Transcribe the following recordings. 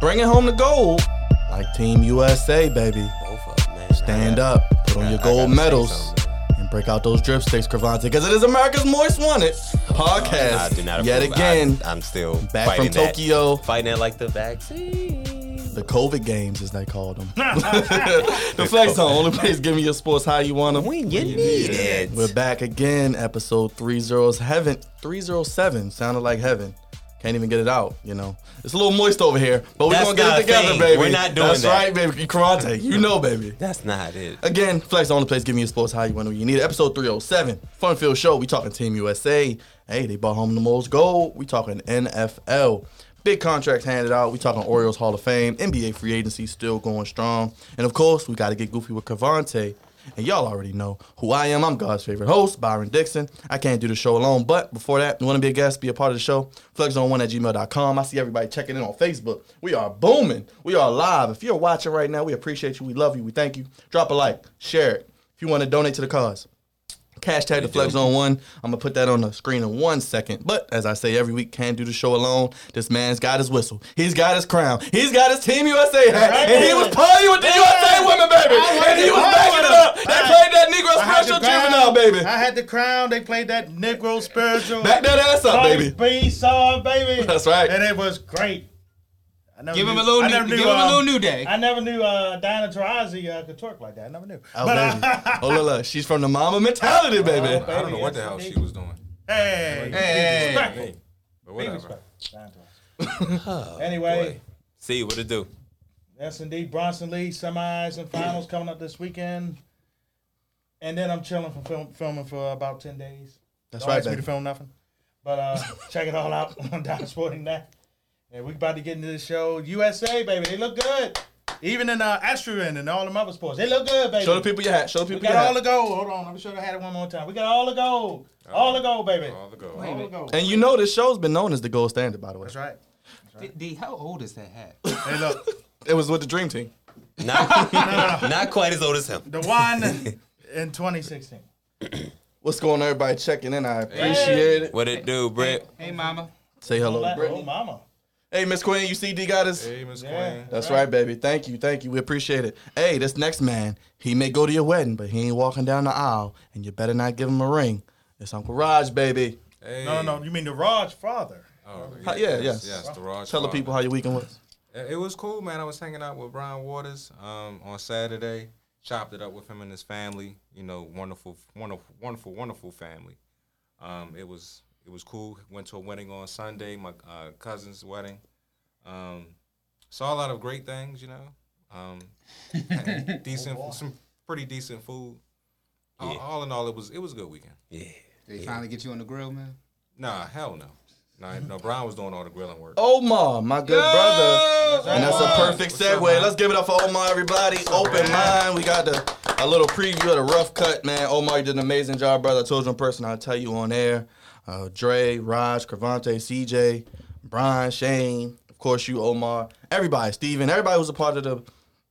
Bringing home the gold like Team USA, baby. Both of them, man. Stand I up, put on I- your gold medals, something, man. and break out those dripsticks, Cravante, because it is America's Most Wanted podcast. I podcast. do not Yet approve. again, I, am still back from fighting that. Tokyo. Fighting that like the vaccine. The COVID games, as they called them. the Flex Zone, only place giving your sports how you want them. When you need it. We're back again, episode 307. 307 sounded like heaven. Can't even get it out, you know. It's a little moist over here, but we're That's gonna get it together, thing. baby. We're not doing That's that. right, baby. Karate, you know, baby. That's not it. Again, Flex the only place giving you sports how you want when you need it. Episode 307, Fun Filled Show. We talking Team USA. Hey, they brought home the most gold. We talking NFL. Big contracts handed out. We talking Orioles Hall of Fame. NBA free agency still going strong. And of course, we got to get goofy with Cavante. And y'all already know who I am. I'm God's favorite host, Byron Dixon. I can't do the show alone. But before that, you want to be a guest, be a part of the show, flexzone1 at gmail.com. I see everybody checking in on Facebook. We are booming. We are live. If you're watching right now, we appreciate you. We love you. We thank you. Drop a like, share it. If you want to donate to the cause, Hashtag the Flex Zone One. I'm gonna put that on the screen in one second. But as I say every week, can't do the show alone. This man's got his whistle. He's got his crown. He's got his Team USA hat, and he was partying with the USA women, baby. And he was backing it up. They played that Negro I had the crown. Juvenile, baby. I had the crown. They played that Negro spiritual. Back that ass up, baby. B song, baby. That's right. And it was great. I never Give him a little new, never give knew, him a little new day. I never knew uh, Diana Taurasi uh, could twerk like that. I never knew. Oh, but, baby. uh, Oh, look, look. She's from the mama mentality, baby. Oh, I don't know what the hell she was doing. hey, Hey. respectful. Me. But whatever. respectful. Diana Taurasi. anyway, See what it do. yes, indeed. Bronson Lee semis and finals coming up this weekend. And then I'm chilling for film, filming for about 10 days. That's Don't right, ask me baby. to film nothing. But uh, check it all out on Down Sporting Net. And we about to get into the show. USA, baby, they look good. Even in uh, Astruin and all them other sports, they look good, baby. Show the people your hat. Show the we people your got all hat. the gold. Hold on, let me show you had it one more time. We got all the gold. All the gold, baby. All the go. All the gold. And you know this show's been known as the gold standard, by the way. That's right. D, D, how old is that hat? Hey, look, It was with the Dream Team. Not, not quite as old as him. the one in 2016. What's going on, everybody checking in? I appreciate it. What it do, Brett? Hey, mama. Say hello, Oh, Brittany. mama. Hey, Miss Queen, you see D got us? Hey, Miss Yeah. Queen. That's right, baby. Thank you, thank you. We appreciate it. Hey, this next man, he may go to your wedding, but he ain't walking down the aisle, and you better not give him a ring. It's Uncle Raj, baby. Hey. No, no, no. You mean the Raj father? Oh, Hi- yeah, yes, yes. Yes, the Raj Tell the people how your weekend was. It it was cool, man. I was hanging out with Brian Waters um, on Saturday. Chopped it up with him and his family. You know, wonderful, wonderful, wonderful, wonderful family. Um, it was it was cool. Went to a wedding on Sunday, my uh, cousin's wedding. Um, saw a lot of great things, you know. Um, had decent, some pretty decent food. All, Yeah. all in all, it was it was a good weekend. Yeah. They finally get you on the grill, man. Nah, hell no. Nah, no, Brian was doing all the grilling work. Omar, my good brother. And that's a perfect What's segue. man? Let's give it up for Omar, everybody. Open mind. We got the a little preview of the rough cut, man. Omar, you did an amazing job, brother. I told you in person, I'll tell you on air. Uh, Dre, Raj, Cravante, CJ, Brian, Shane, of course you, Omar, everybody, Steven, everybody who's a part of the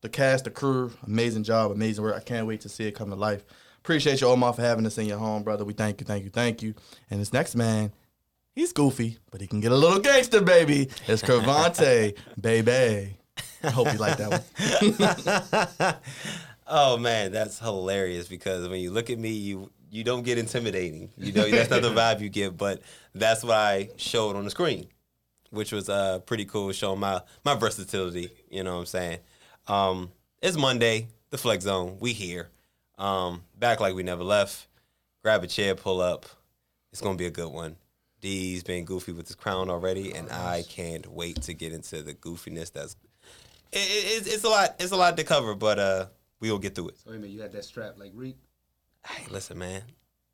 the cast, the crew. Amazing job, amazing work. I can't wait to see it come to life. Appreciate you, Omar, for having us in your home, brother. We thank you, thank you, thank you. And this next man, He's goofy, but he can get a little gangster, baby. It's Cravante, baby. I hope you like that one. Oh man, that's hilarious because when you look at me, you you don't get intimidating. You know, that's not the vibe you get, but that's what I showed on the screen, which was uh pretty cool, showing my my versatility. You know what I'm saying? Um, it's Monday, the Flex Zone. We here, um, back like we never left. Grab a chair, pull up. It's gonna be a good one. D's been goofy with his crown already, and I can't wait to get into the goofiness. That's it, it, it's, it's a lot. It's a lot to cover, but uh, we will get through it. So, wait a minute, you had that strap like Reek? Hey, listen, man.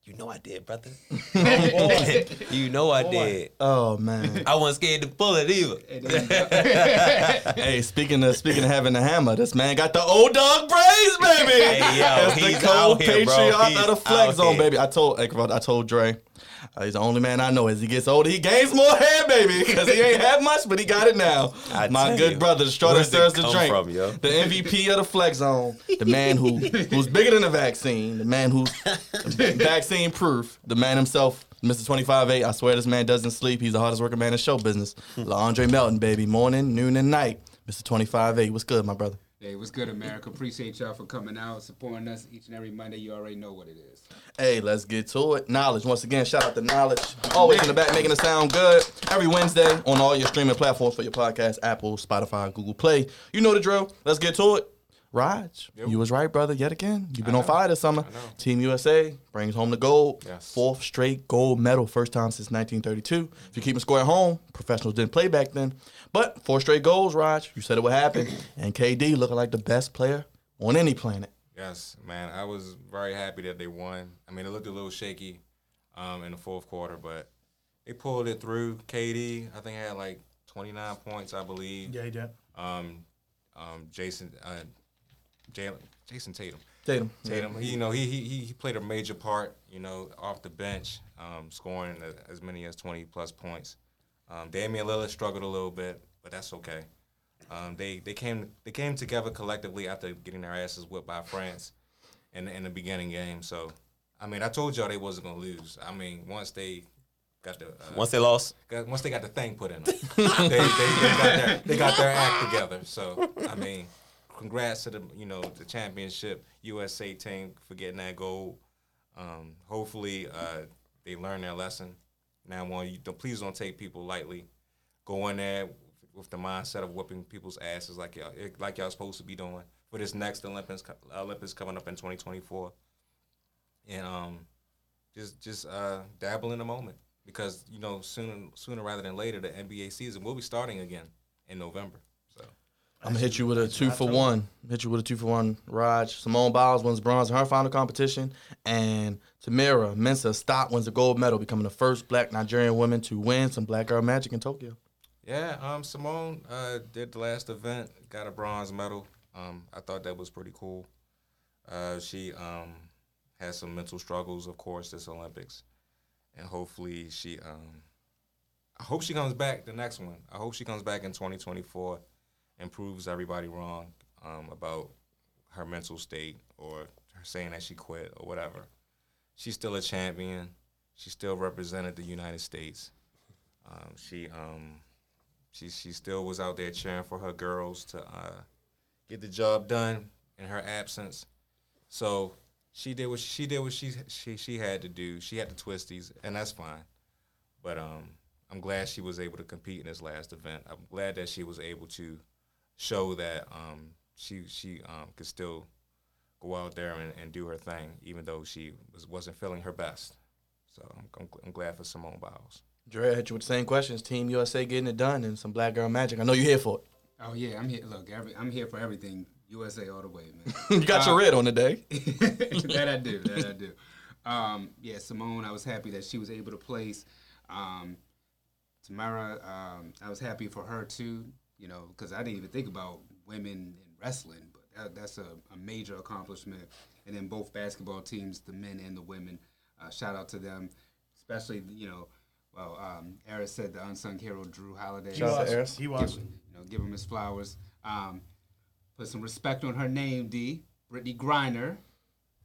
You know I did, brother. You know I did. Oh man. I wasn't scared to pull it either. hey, speaking of speaking of having the hammer, this man got the old dog braids, baby. Hey, yo, That's the he's cold out here, bro. patriot He's of flex out zone, here. baby. I told I told Dre. Uh, he's the only man I know. As he gets older, he gains more hair, baby, because he ain't had much, but he got it now. I My good you. brother, the that Where's the drink, from, yo? the MVP of the flex zone, the man who who's bigger than the vaccine, the man who's vaccine proof, the man himself, Mr. 25-8. I swear this man doesn't sleep. He's the hardest working man in show business. LaAndre Melton, baby, morning, noon, and night. Mr. 25-8. What's good, my brother? Hey, what's good, America? Appreciate y'all for coming out, supporting us each and every Monday. You already know what it is. Hey, let's get to it. Knowledge. Once again, shout out to Knowledge. Always in the back making it sound good. Every Wednesday on all your streaming platforms for your podcast, Apple, Spotify, Google Play. You know the drill. Let's get to it. Raj, you was right, brother, yet again. You've been on fire this summer. Team USA brings home the gold. Yes. Fourth straight gold medal, first time since 1932. If you keep a score at home, professionals didn't play back then. But four straight goals, Raj. You said it would happen. and KD looking like the best player on any planet. Yes, man. I was very happy that they won. I mean, it looked a little shaky um, in the fourth quarter, but they pulled it through. KD, I think, had like 29 points, I believe. Yeah, he did. Um, um, Jayson, uh, Jalen, Jayson Tatum. Tatum. Tatum, he, you know, he, he he- he played a major part, you know, off the bench, um, scoring a- as many as 20 plus points. Um, Damian Lillard struggled a little bit, but that's okay. Um, they they came they came together collectively after getting their asses whipped by France in in the beginning game. So, I mean, I told y'all they wasn't gonna lose. I mean, once they got the uh, Once they lost, got, once they got the thing put in them, they, they, they, got their, they got their act together. So I mean, congrats to the you know the championship USA team for getting that gold. Um, hopefully uh, they learn their lesson. Now, one, you don't, please don't take people lightly. Go in there with the mindset of whipping people's asses like y'all like y'all supposed to be doing for this next Olympics Olympics coming up in 2024. And um, just just uh, dabble in the moment because you know sooner sooner rather than later the NBA season will be starting again in November. So I'm gonna hit you with a two for one. Hit you with a two for one. Raj Simone Biles wins bronze in her final competition, and Tamyra Mensah-Stock wins the gold medal, becoming the first Black Nigerian woman to win some Black Girl Magic in Tokyo. yeah, um, Simone uh, did the last event, got a bronze medal. Um, I thought that was pretty cool. Uh, she um, had some mental struggles, of course, this Olympics, and hopefully she. Um, I hope she comes back the next one. I hope she comes back in 2024 and proves everybody wrong um, about her mental state or her saying that she quit or whatever. She's still a champion. She still represented the United States. Um, she um, she she still was out there cheering for her girls to uh, get the job done in her absence. So she did what she did what she she she had to do. She had the twisties, and that's fine. But um, I'm glad she was able to compete in this last event. I'm glad that she was able to show that um, she she um, could still go out there and, and do her thing, even though she was, wasn't feeling her best. So I'm, I'm, I'm glad for Simone Biles. Dre hit you with the same questions. Team USA getting it done and some Black Girl Magic. I know you're here for it. Oh yeah, I'm here. Look, every, I'm here for everything USA all the way, man. you got your red on today. that I do. That I do. Um, yeah, Simone, I was happy that she was able to place. Um, Tamyra, um, I was happy for her too. You know, because I didn't even think about women in wrestling, but that, that's a, a major accomplishment. And then both basketball teams, the men and the women, uh, shout out to them, especially you know. Well, um, Eris said the unsung hero Jrue Holiday. He Shout out to was. Eris. He was. you know, give him his flowers. Um, put some respect on her name, D. Brittney Griner.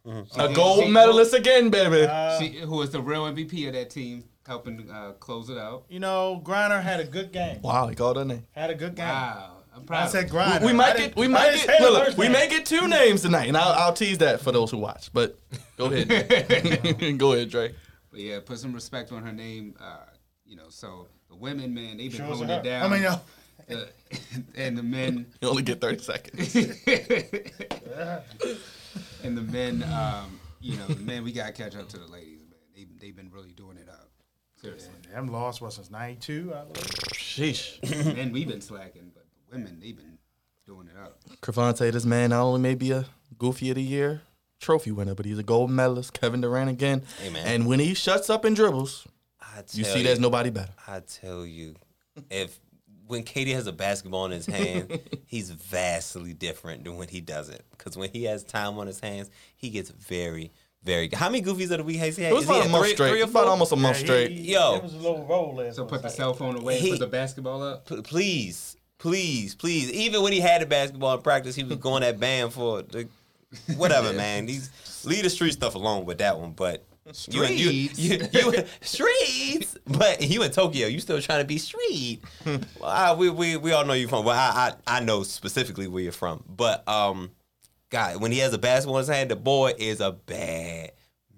She A gold medalist again, baby. Uh, She, who was the real MVP of that team, helping uh, close it out. you know, Griner had a good game. wow, he called her name. Had a good game. Wow, I'm I said of Griner. We I might get we I might get look, look, we name. may get two names tonight, and I'll, I'll tease that for those who watch. But go ahead, go ahead, Dre. But yeah, put some respect on her name. Uh, you know, so the women, man, they've been Sure holding it down. I mean, Uh, and the men, You only get thirty seconds. and the men, um, you know, the men, we gotta catch up to the ladies, man. They they've been really doing it up. Seriously, them lost was since '92. I believe. Sheesh. men, we've been slacking, but the women, they've been doing it up. Cravante, this man not only may be a goofy of the year, trophy winner, but he's a gold medalist. Kevin Durant again. Hey, man. And when he shuts up and dribbles, I you tell see there's nobody better. I tell you, if when KD has a basketball in his hand, he's vastly different than when he doesn't. Because when he has time on his hands, he gets very, very good. How many goofies of the week has he had? It was Is he about a month three, straight. three or about four? almost a month Yeah, straight. he- Yo. It was a little roll there. So put the cell phone away, He- put the basketball up. P- please, please, please. Even when he had the basketball in practice, he was going that band for the whatever, man. These leave the street stuff alone with that one, but. You, you, you, you, streets, but you in Tokyo, you still trying to be street. well, I, we, we we all know you from. Well, I, I I know specifically where you're from, but um, God, when he has a basketball in his hand, the boy is a bad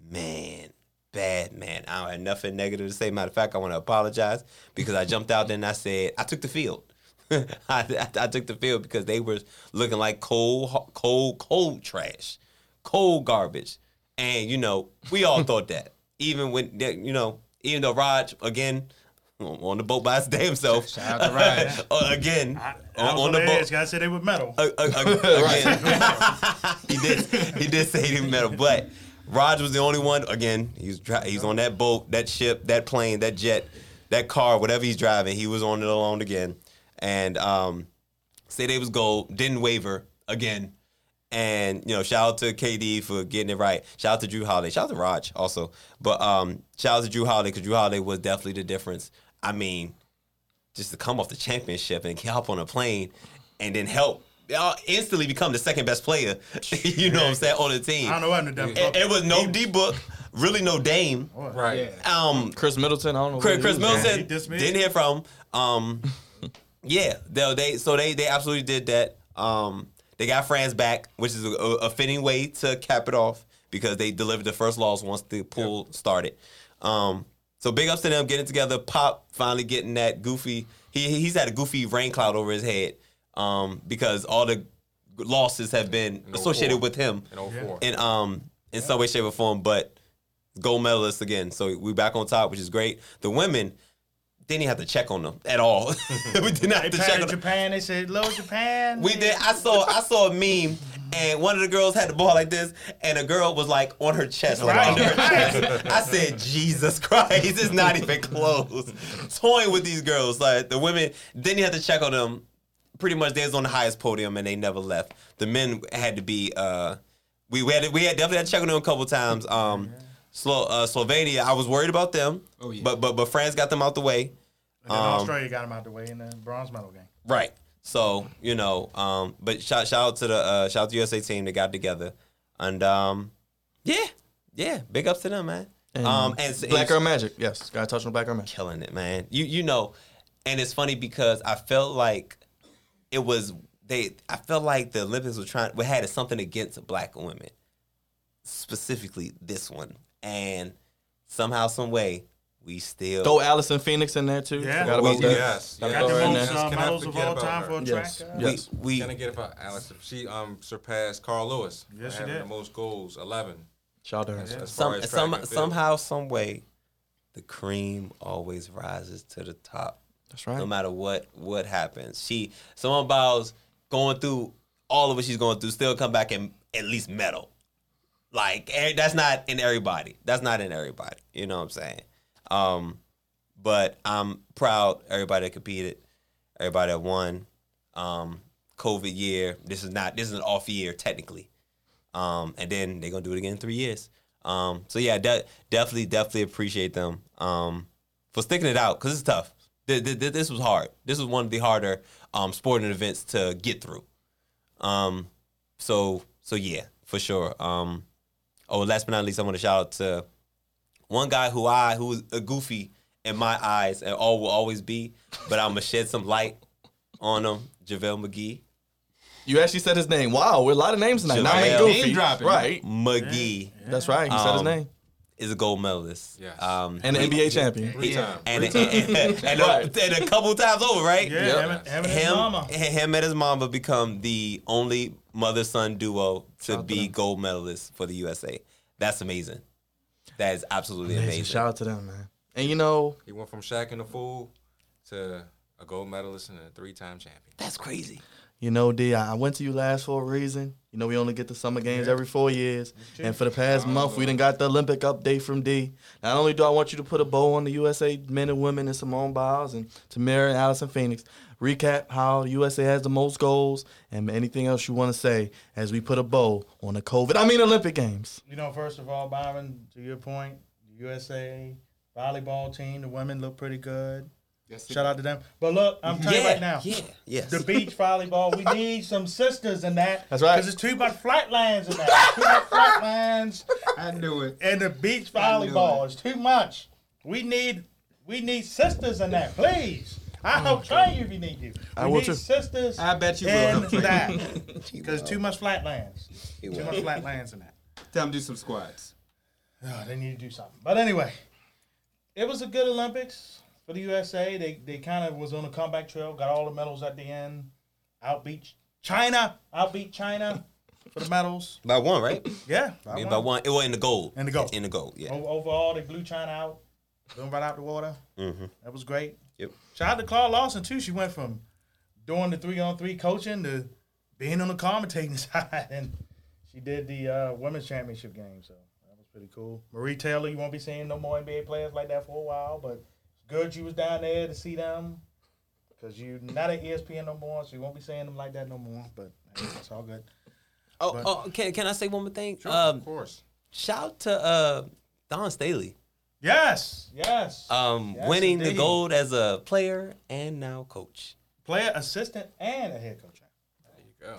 man, bad man. I don't have nothing negative to say. Matter of fact, I want to apologize because I jumped out there and I said I took the field. I, I, I took the field because they were looking like cold, cold, cold trash, cold garbage, and you know we all thought that. Even when you know, even though Raj again on the boat by his damn self, Shout out to Raj. uh, again I, on, on on the boat. Guys said they were metal. Uh, uh, uh, again, he did. He did say he metal, but Raj was the only one. Again, he's he's on that boat, that ship, that plane, that jet, that car, whatever he's driving. He was on it alone again, and um, say they was gold, didn't waver again. And you know, shout out to KD for getting it right. Shout out to Jrue Holiday. Shout out to Raj also. But um, shout out to Jrue Holiday because Jrue Holiday was definitely the difference. I mean, just to come off the championship and hop on a plane and then help uh, instantly become the second best player. you know what I'm saying on the team. I don't know what I'm doing. It, it was no D book, really no Dame. Right. Yeah. Um, Khris Middleton, I don't know. Khris, Khris he was, man. Middleton he didn't hear from. him. Um, yeah, they, they so they they absolutely did that. Um, they got France back, which is a, a fitting way to cap it off because they delivered the first loss once the pool started. Um, so big ups to them getting together. Pop finally getting that goofy. He he's had a goofy rain cloud over his head um, because all the losses have been associated with him In 04. in um in some way, shape, or form. But gold medalists again. So we back on top, which is great. The women didn't have to check on them at all. we did not They have to check patted on them. Japan. They said, "Low Japan." We did. I saw. I saw a meme, and one of the girls had the ball like this, and a girl was like on her chest, like Right. under her chest. I said, "Jesus Christ, it's not even close." Toying with these girls, like the women then you even have to check on them. Pretty much, they was on the highest podium, and they never left. The men had to be. uh We, we had we had definitely had to check on them a couple times. Um, Slo- uh, Slovenia, I was worried about them. Oh, yeah. But but but France got them out the way. And then Um, Australia got them out the way in the bronze medal game. Right. So you know, um, but shout shout out to the uh, shout out to USA team that got together, and um, yeah, yeah, big ups to them, man. And um, and, Black Girl Magic. Yes, gotta touch on Black Girl Magic. killing it, man. You you know, and it's funny because I felt like it was they. I felt like the Olympics were trying. We had something against black women, specifically this one, and somehow, some way, we still Throw Allyson Felix in there too. Yeah. Forgot about We- that. yes, Gotta yes. Got the her in most there. uh, Cannot medals of all time her. for a Yes. track. Yes. we we Can't get about Allyson. She um surpassed Carl Lewis. Yes, she having did. the most goals, eleven. Shout out to her. As, as far some, some somehow, some way, the cream always rises to the top. That's right. No matter what what happens, she someone bows going through all of what she's going through, still come back and at least medal. Like eh, that's not in everybody. That's not in everybody. You know what I'm saying? Um, but I'm proud everybody that competed, everybody that won. Um, COVID year. This is not. This is an off year technically. Um, and then they're gonna do it again in three years. Um, so yeah, de- definitely, definitely appreciate them um, for sticking it out because it's tough. Th- th- th- this was hard. This was one of the harder um, sporting events to get through. Um, so so yeah, for sure. Um, oh, last but not least, I want to shout out to one guy who I who was a goofy in my eyes and all will always be, but I'm gonna shed some light on him. JaVale McGee. You actually said his name. Wow, we're a lot of names tonight. Now I goofy. Name dropping. Right. McGee That's right. He said his Um, name. is a gold medalist. Yes. Um, And an NBA champion. Three times. and, and, and, and, Right. a, and a couple times over, right? Yeah, Yep. him, and- him and his him, mama. him and his mama become the only mother son duo to Shout be them. gold medalists for the USA. That's amazing. That is absolutely Amazing. amazing. Shout out to them, man. And you know, He went from Shaqtin' a Fool to a gold medalist and a three-time champion. That's crazy. You know, D, I went to you last for a reason. You know, we only get the summer games every four years. And for the past month, we didn't got the Olympic update from D. Not only do I want you to put a bow on the USA men and women and Simone Biles and Tamyra and Allyson Felix, recap how the USA has the most goals and anything else you want to say as we put a bow on the COVID, I mean Olympic Games. You know, first of all, Byron, to your point, the USA volleyball team, the women look pretty good. Yes, Shout out to them. But look, I'm telling you right now, Yeah. Yes. the beach volleyball, we need some sisters in that. That's right. Because it's too much flatlands in that. too much flatlands I knew it. and the beach volleyball is too much. We need we need sisters in that, please. I help train you if you need you. We I will need too. sisters I bet you will in help train. that. Because too much flatlands. Too much flatlands in that. Tell them to do some squats. Oh, they need to do something. But anyway, it was a good Olympics for the USA. They they kind of was on a comeback trail, got all the medals at the end. Outbeat China, outbeat China for the medals. By one, right? Yeah, I mean, by one. It was in the gold. In the gold. In the gold. Yeah. O- Overall, they blew China out, blew them right out the water. Mm-hmm. That was great. Yep. Shout out to Claude Lawson too. She went from doing the three on three coaching to being on the commentating side, and she did the uh, women's championship game. So that was pretty cool. Maria Taylor, you won't be seeing no more NBA players like that for a while, but it's good you was down there to see them because you're not at ESPN no more, so you won't be seeing them like that no more. But hey, it's all good. Oh, But- oh, can can I say one more thing? Sure, Um, of course. shout to uh, Dawn Staley, Yes, yes. um, Yes, winning the gold as a player and now coach. Player, assistant, and a head coach. There you go.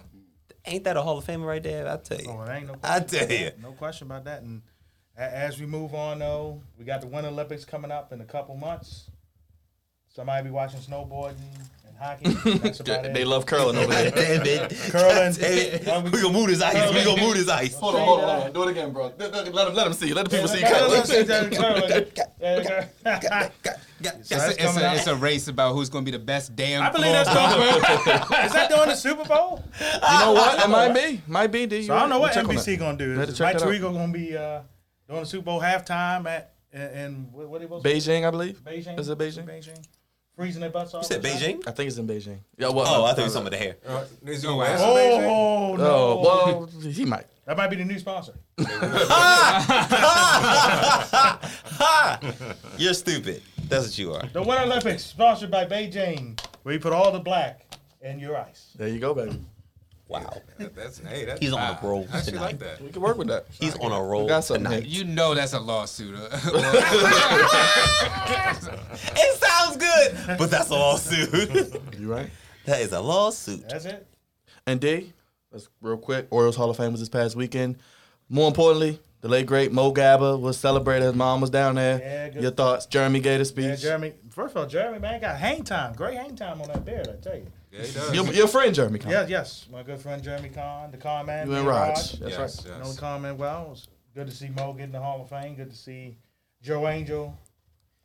Ain't that a Hall of Famer right there? I tell you. Oh, ain't no. I tell you. no question about that. And as we move on, though, we got the Winter Olympics coming up in a couple months. Somebody be watching snowboarding and hockey. That's about it. They love curling over there. Damn it. Curling. Damn it. We gonna move this ice. We gonna move this ice. Hold on, hold on, hold on. Do it again, bro. Let them, let them see. Let the people see you curling. I It's, a, it's, a, it's a race about who's going to be the best damn. I believe that's going. Is that doing the Super Bowl? You know what? It might be. Might be, D. So I don't know what NBC gonna do. Is Mike that. Tirico gonna be uh, doing the Super Bowl halftime at in, in what, what he was Beijing, I believe. Beijing. Is it Beijing? Beijing. Freezing their butts off. You said Beijing? I think it's in Beijing. Yeah, well, Oh, I thought you were talking about the hair. Uh, is Oh, Oh no! Oh, well, he might. That might be the new sponsor. You're stupid. That's what you are. The Winter Olympics, sponsored by Beijing, where you put all the black in your ice. There you go, baby. Wow. That- That's hey, that's He's on a roll I actually tonight. like that. We can work with that. He's on a roll We got something tonight. here. You know that's a lawsuit. uh, It sounds good, but that's a lawsuit. You right? that is a lawsuit. That's it. And D, let's real quick. Orioles Hall of Fame was this past weekend. More importantly, the late great Mo Gaba was celebrated. His mom was down there. Yeah, good. Your thoughts? Jeremy gave a speech. Yeah, Jeremy. First of all, Jeremy, man, got hang time. Great hang time on that beard, I tell you. Yeah, he does. Your, your friend Jeremy. Conn. Yeah, yes. My good friend Jeremy Conn, the Conn man. You and Raj. Raj. That's yes, right. Know the yes. Conn man well. It was good to see Mo get in the Hall of Fame. Good to see Joe Angel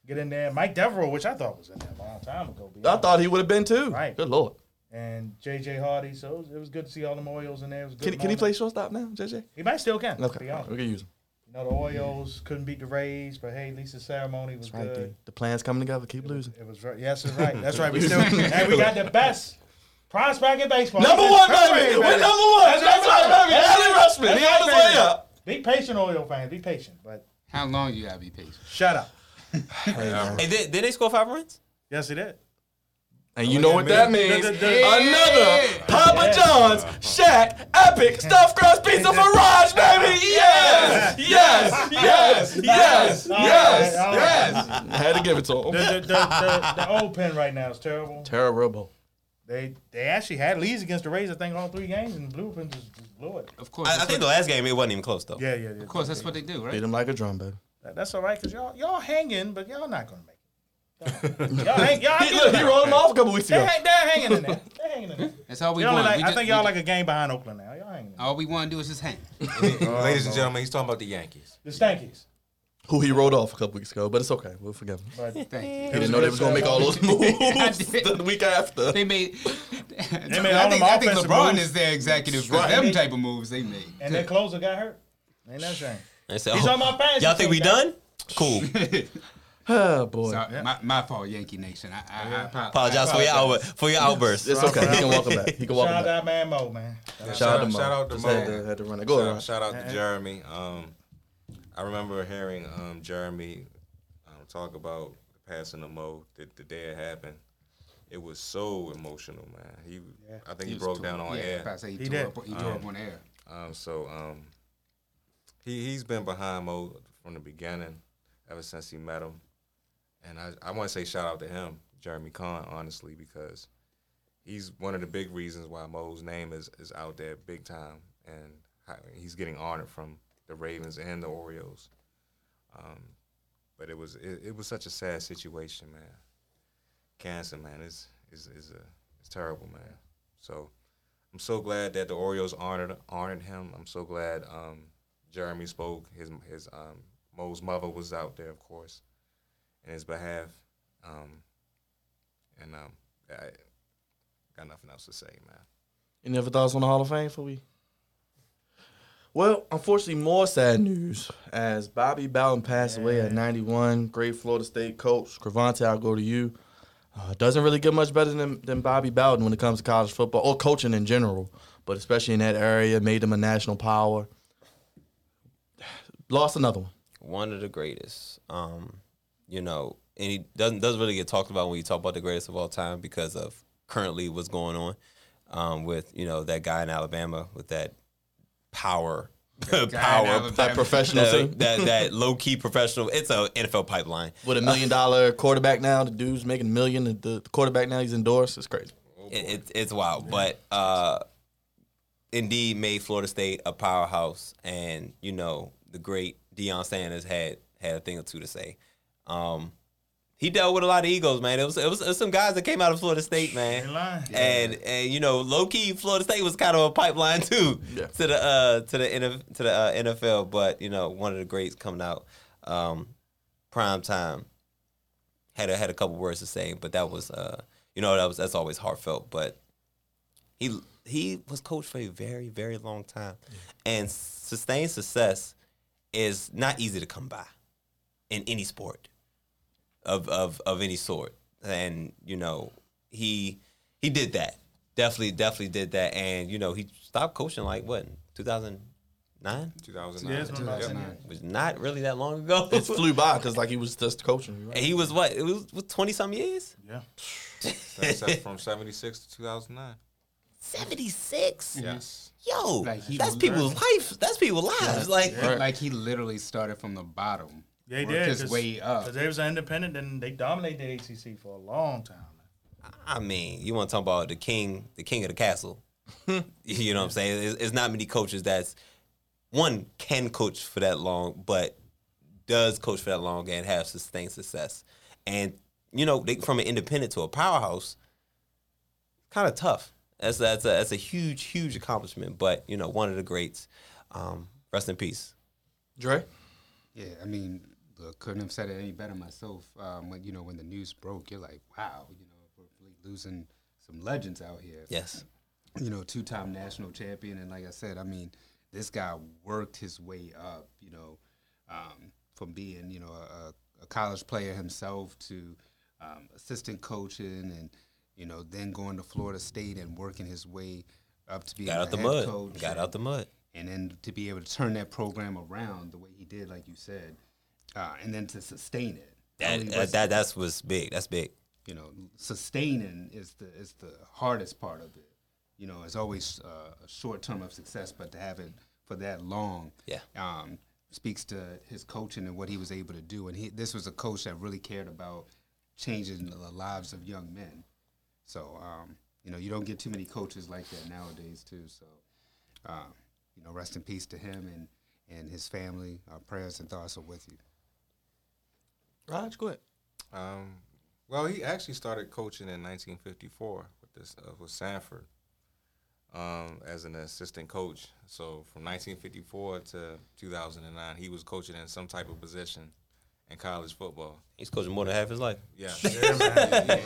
get in there. Mike Devereaux, which I thought was in there a long time ago. I honest. thought he would have been too. Right. Good lord. And J.J. Hardy. So it was, it was good to see all them Orioles in there. It was a good Can, he- can he play shortstop now, JJ? He might still can. To Okay. be honest. We can use him. You know, the Orioles couldn't beat the Rays, but hey, at least the ceremony was Right, good. D. The plans coming together. Keep losing. It was very, yes, that's right. That's right. We still, and we got the best prospect in baseball. Number one, in baby. We're number one. That's right, baby. Adley Rutschman. He on his way up. Be patient, Oriole fans. Be patient. But How long you gotta be patient? shut up. Hey, did, did they score five runs? Yes, he did. And you oh, know what that means. The- the- the- Another Papa Yeah. John's Shaq Epic Stuffed Crust Pizza for Raj, baby. Yes, yes, yes, yes, All right, yes, all right. yes. I had to give it to The, him. the, the, the, the old pen right now is terrible. Terrible. They they actually had leads against the Rays, I think, all three games, and bullpen just, just blew it. Of course. I, I think the last game it wasn't even close though. Yeah, yeah, yeah. of course, that's what they do, right? Beat them like a drum, baby. That- That's all right, because y'all, y'all hanging, but y'all not going to make it. y'all hang, y'all He, look, he rolled him off a couple weeks They're, ago. hang, they're hanging in there. They're hanging in there. That's all we Y'all want. like, We I just- think y'all like a game behind Oakland now. Y'all hanging in there. All we want to do is just hang. Ladies and gentlemen, he's talking about the Yankees. The Stankies. Who he wrote off a couple weeks ago, but it's okay. We'll forgive him. But Thank you. He didn't know they was gonna make all those moves the week after. They made. They made I all think, them I think LeBron moves. is their executive for Right. them type of moves they made. and their closer got hurt. Ain't that shame? They said, He's oh, on my fantasy Y'all think we done? Cool. Oh boy, So, my, my fault, Yankee Nation. I, I, I apo- Apologize for your out, for your outburst. it's okay. He can welcome back. He can welcome Shout back. out man Mo, man. Yeah, Shout out to Mo. shout out to Just Mo. Had to, had to run it. Go ahead. Shout, Ryan. shout out to Jeremy. Um, I remember hearing um, Jeremy um, talk about the passing of Mo the, the day it happened. It was so emotional, man. He, I think he, was broke tore- down on yeah, air. I say he, He tore did. up, he tore up on air. Um, so um, he he's been behind Mo from the beginning, ever since he met him, and I I want to say shout out to him, Jeremy Conn, honestly, because he's one of the big reasons why Mo's name is is out there big time, and how- he's getting honored from the Ravens and the Orioles. Um, but it was it, it was such a sad situation, man. Cancer, man, is is is a it's terrible, man. So. I'm so glad that the Orioles honored honored him. I'm so glad um, Jeremy spoke. His his um, Mo's mother was out there, of course, in his behalf. Um, and um, I got nothing else to say, man. Any other thoughts on the Hall of Fame for we? Well, unfortunately, more sad news as Bobby Bowden passed away at 91. Great Florida State coach. Cravante, I'll go to you. Uh, doesn't really get much better than, than Bobby Bowden when it comes to college football or coaching in general, but especially in that area, made him a national power. Lost another one. one of the greatest. Um, you know, and he doesn't doesn't really get talked about when you talk about the greatest of all time because of currently what's going on um, with you know that guy in Alabama with that power, power, Alabama. That professional that, that, that low key professional. It's a NFL pipeline. with a million dollar quarterback now. The dude's making a million. The, the quarterback now he's endorsed. It's crazy. It, it, it's wild, but uh, indeed made Florida State a powerhouse, and you know the great Deion Sanders had had a thing or two to say. Um, he dealt with a lot of egos, man. It was, it was it was some guys that came out of Florida State, man. Ain't. And and you know, low key, Florida State was kind of a pipeline too Yeah. to the uh to the NF, to the uh, NFL. But you know, one of the greats coming out, um, prime time. Had a, had a couple words to say, but that was uh you know that was that's always heartfelt. But he he was coached for a very very long time, and sustained success is not easy to come by in any sport of of of any sort. And you know, he he did that. Definitely, definitely did that. And you know, he stopped coaching like what, two thousand nine? 2009. Yeah, it's been about Yep. 10 years. Was not really that long ago. It flew by because like he was just coaching. and he was what? It was twenty some years. Yeah. From 76 to 2009. Seventy six. Yes. Yo, Like, he that's people's life. That's people's lives. Like, Right. Like he literally started from the bottom. Yeah, he worked did. his way up. Because they was an independent and they dominated the ACC for a long time. I mean, you want to talk about the king, the king of the castle. you know what I'm saying? It's, it's not many coaches that's one can coach for that long, but does coach for that long and have sustained success. And you know, they, from an independent to a powerhouse, kind of tough. That's that's a that's a huge huge accomplishment. But you know, one of the greats. Um, rest in peace. Dre. Yeah, I mean, look, couldn't have said it any better myself. Um, when you know when the news broke, you're like, wow, you know, we're really losing some legends out here. Yes. you know, two-time national champion, and like I said, I mean, this guy worked his way up. You know, um, from being you know a, a college player himself to um, assistant coaching, and you know then going to Florida State and working his way up to be Got a out the mud. coach. Got and- out the mud. and then to be able to turn that program around the way he did, like you said, uh, and then to sustain it. That, Only that, that that's what's big. That's big. you know, sustaining is the is the hardest part of it. You know, it's always uh, a short term of success, but to have it for that long, Yeah. um, speaks to his coaching and what he was able to do. And he, this was a coach that really cared about changing the lives of young men. So, um, you know, you don't get too many coaches like that nowadays, too. So, um, you know, rest in peace to him and and his family. Our prayers and thoughts are with you. Raj, go ahead. Um, well, he actually started coaching in 1954 with this uh, with Samford um, as an assistant coach. So from 1954 to 2009, he was coaching in some type of position in college football. He's coaching more than half his life. Yeah, Yeah, man.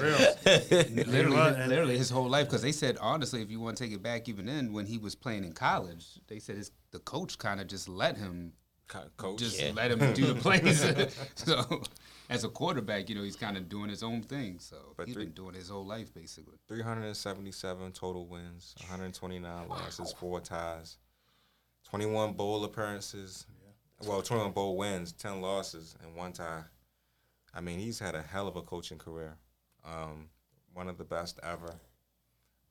Literally, his, literally his whole life. Because they said honestly, if you want to take it back, even then when he was playing in college, they said his the coach kind of just let him Co- Coach. just Yeah. let him do the plays. so, as a quarterback, you know, he's kind of doing his own thing. So But he's three- been doing his whole life basically. 377 total wins, 129 losses, four ties, 21 bowl appearances. Well, 21 bowl wins, 10 losses, and one tie. I mean, he's had a hell of a coaching career. Um, one of the best ever.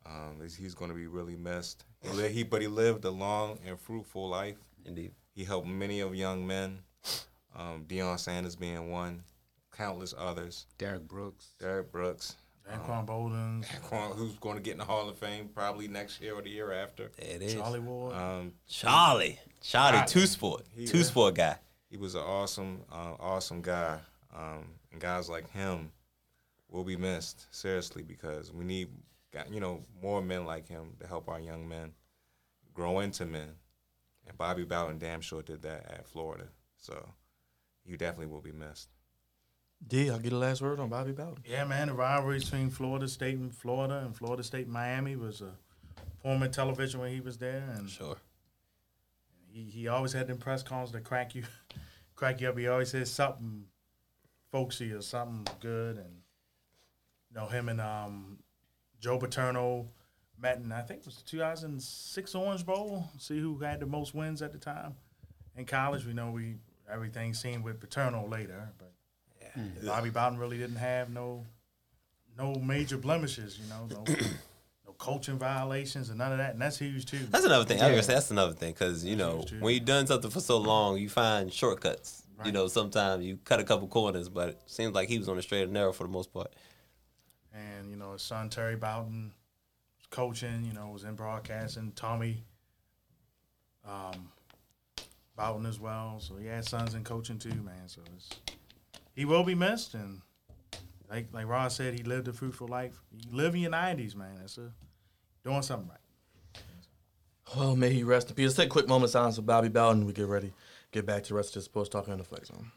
Um, he's- he's going to be really missed. He, but he lived a long and fruitful life. Indeed. He helped many of young men, um, Deion Sanders being one, countless others. Derrick Brooks. Derrick Brooks, Anquan Boldin, who's going to get in the Hall of Fame probably next year or the year after. It is. Charlie Ward. Um, Charlie. Charlie, Charlie. two sport. He- two sport guy. he was an awesome, uh, awesome guy, um, and guys like him will be missed seriously because we need, you know, more men like him to help our young men grow into men. And Bobby Bowden damn sure did that at Florida, so you definitely will be missed. D, I'll get the last word on Bobby Bowden. Yeah, man, the rivalry between Florida State and Florida and Florida State and Miami was a form of television when he was there, and Sure. he, he always had them press calls to crack you, crack you up. He always said something folksy or something good, and you know him and um, Joe Paterno met in I think it was the 2006 Orange Bowl. See who had the most wins at the time in college. We know we everything seen with Paterno later, but Bobby Bowden really didn't have no no major blemishes. You know, no no coaching violations and none of that, and that's huge too. That's another thing. I was gonna say that's another thing because you know when you've done something for so long, you find shortcuts. You know, sometimes you cut a couple corners, but it seems like he was on the straight and narrow for the most part. and you know his son Terry Bowden coaching. You know, was in broadcasting. Tommy um, Bowden as well. So he had sons in coaching too, man. So he will be missed, and like like Ross said, he lived a fruitful life. Lived in your nineties, man. That's a doing something right. Well, may he rest in peace. Let's take a quick moment of silence for Bobby Bowden. We get ready, get back to the rest of this sports talk in the flex zone.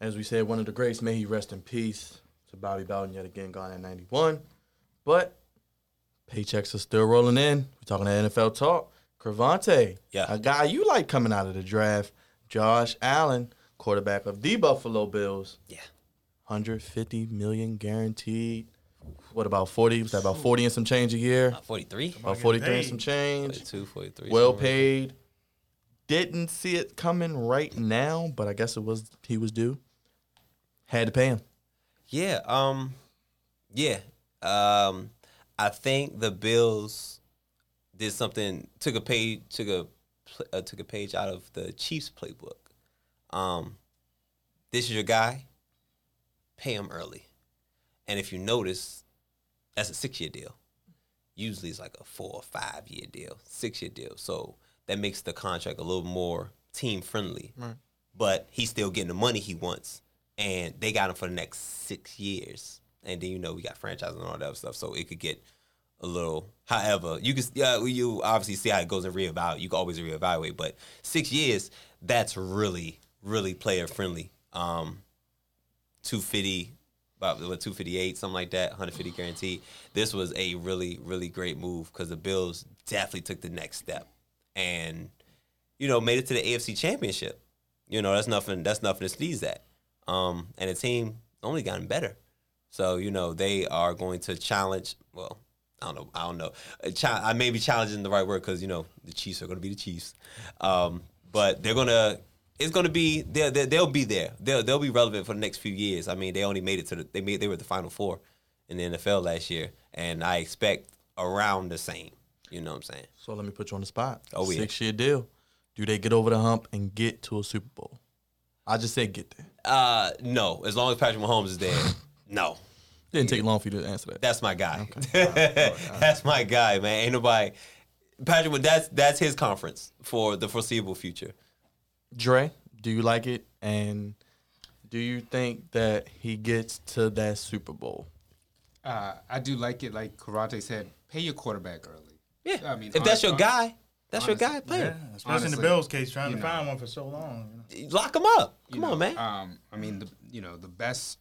As we said, one of the greats, may he rest in peace to Bobby Bowden yet again, gone at 91. But paychecks are still rolling in. We're talking NFL talk. Cravante, Yeah. a guy you like coming out of the draft. Josh Allen, quarterback of the Buffalo Bills. Yeah. 150 million guaranteed. What about 40? Was that about 40 and some change a year? Uh, 43? About get 43 and some change. 42, 43. Well paid. Didn't see it coming right now, but I guess it was he was due. Had to pay him. Yeah. Um. Yeah. Um. I think the Bills did something. Took a page. Took a uh, took a page out of the Chiefs playbook. Um. This is your guy. Pay him early, and if you notice, that's a six year deal. Usually it's like a four or five year deal, six year deal. So that makes the contract a little more team friendly. Right. But he's still getting the money he wants, and they got him for the next six years. And then you know we got franchises and all that stuff, so it could get a little. However, you can yeah you obviously see how it goes and reevaluate. You can always reevaluate, but six years that's really really player friendly. Um, two fifty, about two fifty eight, something like that, hundred fifty guaranteed. This was a really really great move because the Bills definitely took the next step and you know made it to the AFC Championship. You know that's nothing that's nothing to sneeze at. Um, and the team only gotten better. So you know they are going to challenge. Well, I don't know. I don't know. Uh, I may be challenging the right word because you know the Chiefs are going to be the Chiefs, um, but they're gonna. It's going to be they'll, they'll they'll be there. They'll they'll be relevant for the next few years. I mean, they only made it to the they made they were the Final Four in the NFL last year, and I expect around the same. You know what I'm saying? So let me put you on the spot. Oh, yeah. Six year deal. Do they get over the hump and get to a Super Bowl? I just said get there. Uh, no. As long as Patrick Mahomes is there, no. Didn't take long for you to answer that. That's my guy. that's my guy, man. Ain't nobody. Patrick, that's that's his conference for the foreseeable future. Dre, do you like it? And do you think that he gets to that Super Bowl? Uh, I do like it. Like Karate said, pay your quarterback early. Yeah. I mean, if that's your honest- guy, that's your honestly, guy. Play Yeah, him. especially in the Bills case, trying to know. find one for so long. You know? Lock him up. Come you on, know, man. Um, I mean, the you know the best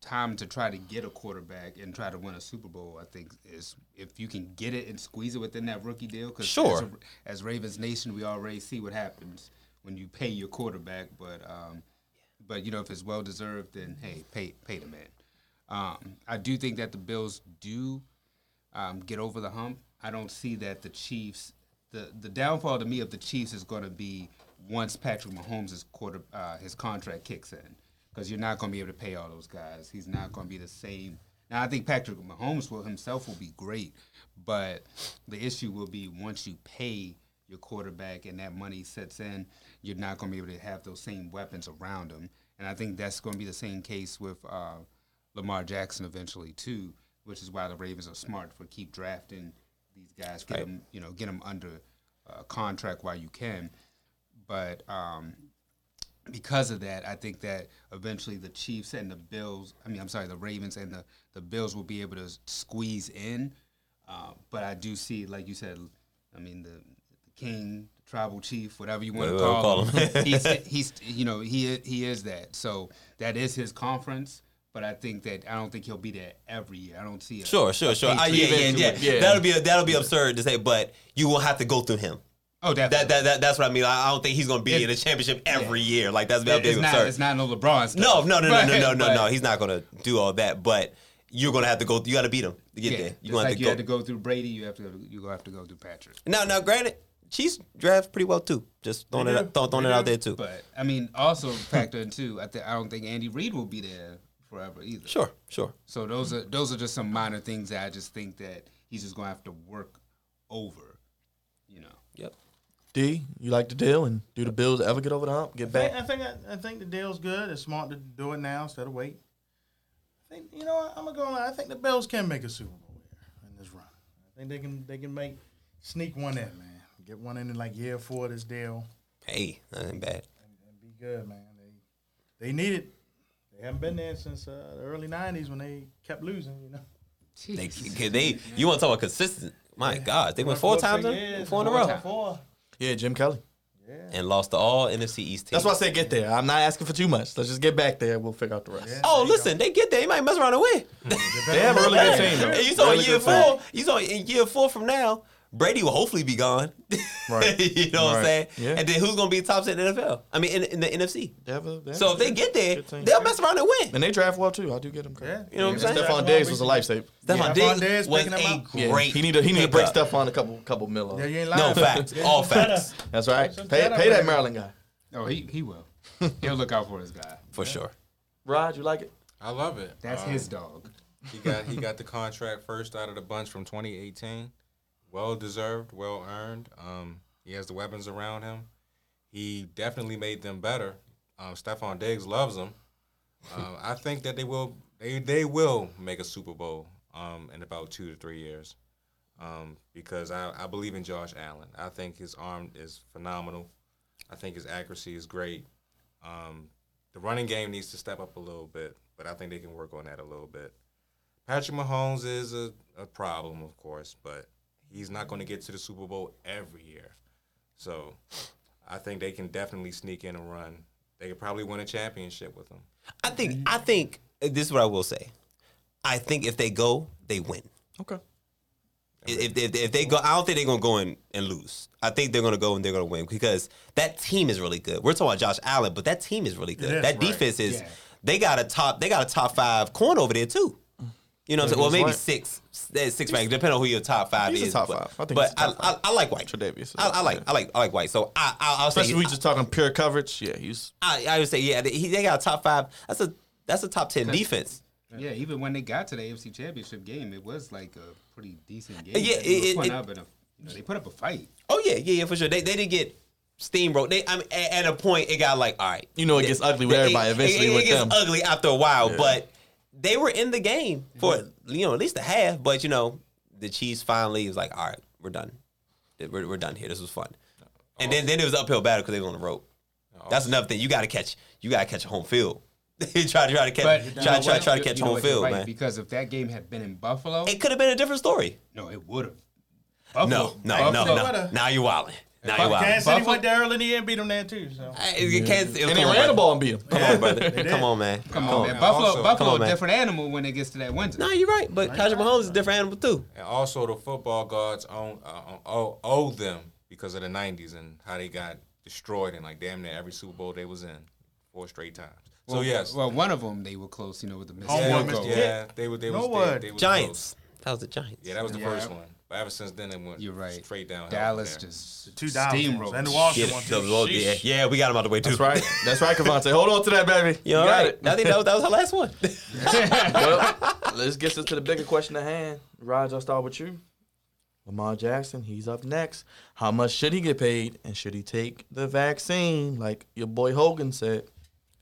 time to try to get a quarterback and try to win a Super Bowl, I think is if you can get it and squeeze it within that rookie deal. Cause Sure. As, a- as Ravens Nation, we already see what happens when you pay your quarterback. But um, but you know if it's well deserved, then hey, pay pay the man. Um, I do think that the Bills do um, get over the hump. I don't see that the Chiefs. The the downfall to me of the Chiefs is going to be once Patrick Mahomes' quarter uh, his contract kicks in, because you're not going to be able to pay all those guys. He's not going to be the same. Now I think Patrick Mahomes will himself will be great, but the issue will be once you pay your quarterback and that money sets in, you're not going to be able to have those same weapons around him. And I think that's going to be the same case with uh, Lamar Jackson eventually too, which is why the Ravens are smart for keep drafting these guys, get them, you know, get them under uh, contract while you can. But um, because of that, I think that eventually the Chiefs and the Bills, I mean, I'm sorry, the Ravens and the, the Bills will be able to squeeze in. Uh, but I do see, like you said, I mean, the, the king, the tribal chief, whatever you want to call, call him, him. he's, he's, you know, he he is that. So that is his conference. But I think that I don't think he'll be there every year. I don't see it. Sure, sure, sure. Uh, yeah, yeah, yeah, Yeah. That'll be that'll be absurd to say, but you will have to go through him. Oh, definitely. that, that that's what I mean. I I don't think he's gonna be It- in a championship every year. Like that's that'll be it's, not, absurd. it's not no LeBron stuff. no, no, no, no, no, no, no, no. He's not gonna do all that. But you're gonna have to go. You got to beat him to get Yeah, there. You're have like to you go. had to go through Brady, you have to you gonna have to go through Patrick. Now, now, granted, Chiefs draft pretty well too. Just throwing it, out, throwing it out there too. But I mean, also factor in too. I think I don't think Andy Reid will be there forever either. Sure, sure. So those are those are just some minor things that I just think that he's just gonna have to work over. You know. Yep. D, you like the deal, and do the Bills ever get over the hump? Get I think, back? I think I, I think the deal's good. It's smart to do it now instead of wait. I think you know what, I'm gonna go. on. I think the Bills can make a Super Bowl here in this run. I think they can they can make sneak one in, man. Get one in in like year four of this deal Hey, that ain't bad. and be good, man. They they need it. They haven't been there since uh, the early '90s when they kept losing. You know, They, can they, you want to talk about consistent? My God, they went four Four times, in? years, four in a row. Four. Yeah, Jim Kelly. Yeah. And lost to all NFC East teams. That's why I said get there. I'm not asking for too much. Let's just get back there. We'll figure out the rest. Yeah. Oh, There you listen, they get there. They might mess around and win. They have a really good team, though. Hey, you saw Really in year good team. four. You saw in year four from now. Brady will hopefully be gone. Right. you know what I'm saying? Yeah. And then who's gonna be top in the NFL? I mean, in, in the NFC. They have a- they have So if they get there, they'll mess around and win. And they draft well too. I do get them credit. Yeah. You know what I'm saying? Stefon Diggs was a lifesaver. Stefon Stefon Diggs Diggs was picking a up. Yeah, great. he need to he need to break pickup. Stefon a couple couple mil. off. Yeah, you ain't lying. No facts, all facts That's right. Pay, pay that man. Maryland guy. Oh, he he will. He'll look out for his guy. for sure. Rod, you like it? I love it. That's Um, his dog. He got he got the contract first out of the bunch from 2018. Well deserved, well earned. Um, he has the weapons around him. He definitely made them better. Um, Stefon Diggs loves him. Um, I think that they will they they will make a Super Bowl um, in about two to three years. Um, because I, I believe in Josh Allen. I think his arm is phenomenal. I think his accuracy is great. Um, the running game needs to step up a little bit, but I think they can work on that a little bit. Patrick Mahomes is a, a problem, of course, but he's not going to get to the Super Bowl every year. So I think they can definitely sneak in and run. They could probably win a championship with him. I think. I think uh, this is what I will say. I think if they go, they win. Okay. If, if, if they go, I don't think they're gonna go in and lose. I think they're gonna go and they're gonna win because that team is really good. We're talking about Josh Allen, but that team is really good. It is, that right. defense is. Yeah. They got a top. They got a top five corner over there too. You know what I'm saying? Well, maybe white. six, six ranks, depending on who your top five He's a is. top but, five. I think but he's a top I, I, I like White. Tre'Davious is I, I like. I like, I like White. So I, I I'll say, Especially we just talking pure coverage. Yeah, he's I, I would say, yeah, they, he- they got a top five. That's a that's a top ten defense. Yeah, even when they got to the AFC Championship game, it was like a pretty decent game. Yeah, that they, were it- putting it- up in a, you know, they put up a fight. Oh yeah, yeah, yeah, for sure. They they didn't get steamrolled. They I mean, at, at a point it got like, all right, You know it gets ugly with It- everybody it- eventually it, it with gets them. ugly after a while, but they were in the game for you know at least a half. But you know, the Chiefs finally was like, all right, we're done. We're, we're done here. This was fun. And then then it was uphill battle because they were on the road. Oh. That's another thing. You got to catch. You got to catch a home field. try to try to catch. But you try know try what? try to catch you know home what, field, right, man. Because if that game had been in Buffalo, It could have been a different story. no, it would have. No, no, no, Buffalo no. would've. Now you're wilding. Now you wild. Kansas City Buffalo- went there early in the year and beat them there too. So Hey, you can't- And come they on, ran the brother. ball and beat him. Come on, brother. Come on, man. Come on, man. Buffalo, also- Buffalo, Come on, man. different animal when it gets to that winter. No, you're right. But Patrick Mahomes is a different animal too. And also the football gods own, uh, owe, owe them because of the '90s and how they got destroyed in like damn near every Super Bowl they was in four straight times. So Well, yes, Well, one of them they were close, you know, with the missed Oh, yeah, field Mr. goal. Yeah, they were they No was word. they, they was Giants. That was the Giants. Yeah, that was the Yeah. first one. But ever since then, it went You're right. straight down. Dallas just two Dallas ones. steamrolled. and the Yeah, Washington one too. well, yeah, yeah, we got him out the way too. That's right. That's right, Cavante. Hold on to that, baby. You all got right? it. I think that was, that was her last one. well, let's get us to the bigger question at hand. Raj, I'll start with you. Lamar Jackson, he's up next. How much should he get paid, and should he take the vaccine, like your boy Hogan said?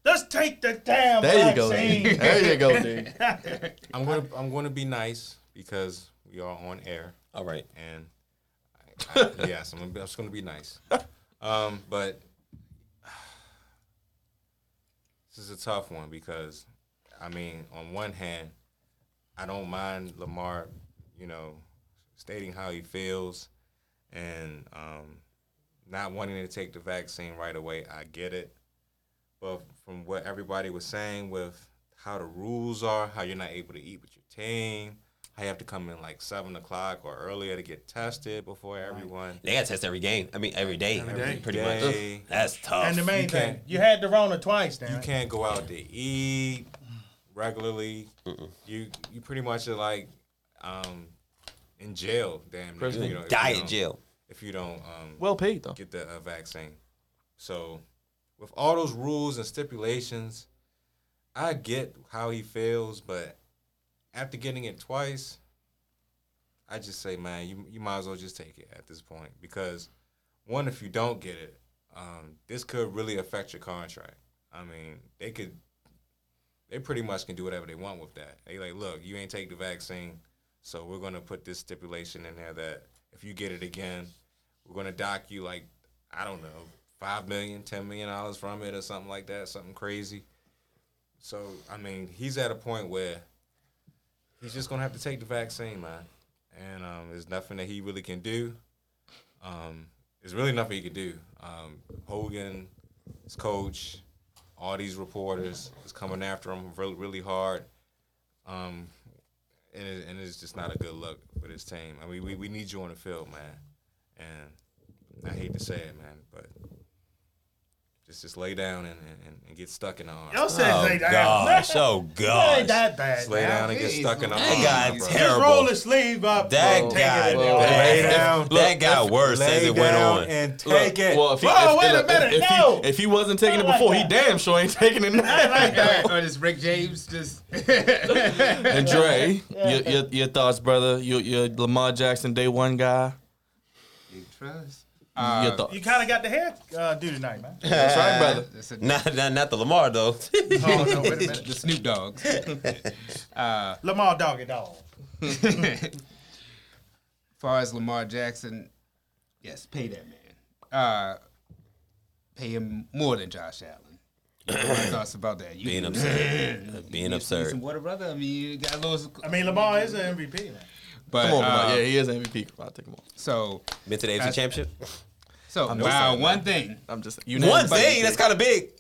Let's take the damn There you go. vaccine. D. There you go, dude. I'm gonna I'm gonna be nice because we are on air. All right. and I, I, yes, I'm, gonna be- I'm just going to be nice. Um, but this is a tough one because, I mean, on one hand, I don't mind Lamar, you know, stating how he feels and um, not wanting to take the vaccine right away. I get it, but from what everybody was saying with how the rules are, how you're not able to eat with your team. How you have to come in like seven o'clock or earlier to get tested before everyone. They got to test every game. I mean, every day. Every day. Pretty Day. much. That's tough. And the main You thing, you had the Rona twice, damn You can't go out to eat regularly. You you pretty much are like um, in jail, damn. near, Prison. You know, if you Diet don't- jail. If you don't um, Well paid though. get the uh, vaccine. So, with all those rules and stipulations, I get how he feels, but after getting it twice, I just say, man, you you might as well just take it at this point because one, if you don't get it, um, this could really affect your contract. I mean, they could, they pretty much can do whatever they want with that. They like, look, you ain't take the vaccine, so we're gonna put this stipulation in there that if you get it again, we're gonna dock you like I don't know five million, ten million dollars from it or something like that, something crazy. So I mean, he's at a point where he's just gonna have to take the vaccine, man. And um, there's nothing that he really can do. Um, there's really nothing he can do. Um, Hogan, his coach, all these reporters is coming after him really, really hard. Um, and, it, and it's just not a good look for this team. I mean, we, we need you on the field, man. And I hate to say it, man, but just just lay down and, and, and get stuck in the arms. Y'all said Oh, lay down. gosh. Oh, It gosh. ain't that bad. Just lay man. down and get stuck in the that arms. guy bro. terrible. Just roll the sleeve up. That and take guy, it. Well, lay down. that got worse as it went on. and Look, it. Well, if he, Whoa, if, wait a minute, if, no. he, if he wasn't taking it Not like before, he damn sure ain't taking it now. like that. or does Rick James just? And Dre, your, your, your thoughts, brother? You're, you're Lamar Jackson day one guy. Big trust. Your Uh, thoughts? You kind of got the hair uh, do tonight, man. That's right, brother. that's a- Not, not, not the Lamar, though. Oh, no, wait a minute. the Snoop Dogs. uh, Lamar Doggy Dog. As far as Lamar Jackson, yes, pay that man. Uh, pay him more than Josh Allen. What are thoughts about that? You, Being absurd. Being you absurd. Some water, brother. I mean, you got a little. I mean, Lamar is an MVP. Man. But Come on, uh, Yeah, he is MVP. I'll take him on. so Been to the AFC Championship? so I'm wow, saying, one man. thing, I'm just you One thing, that's kind of big.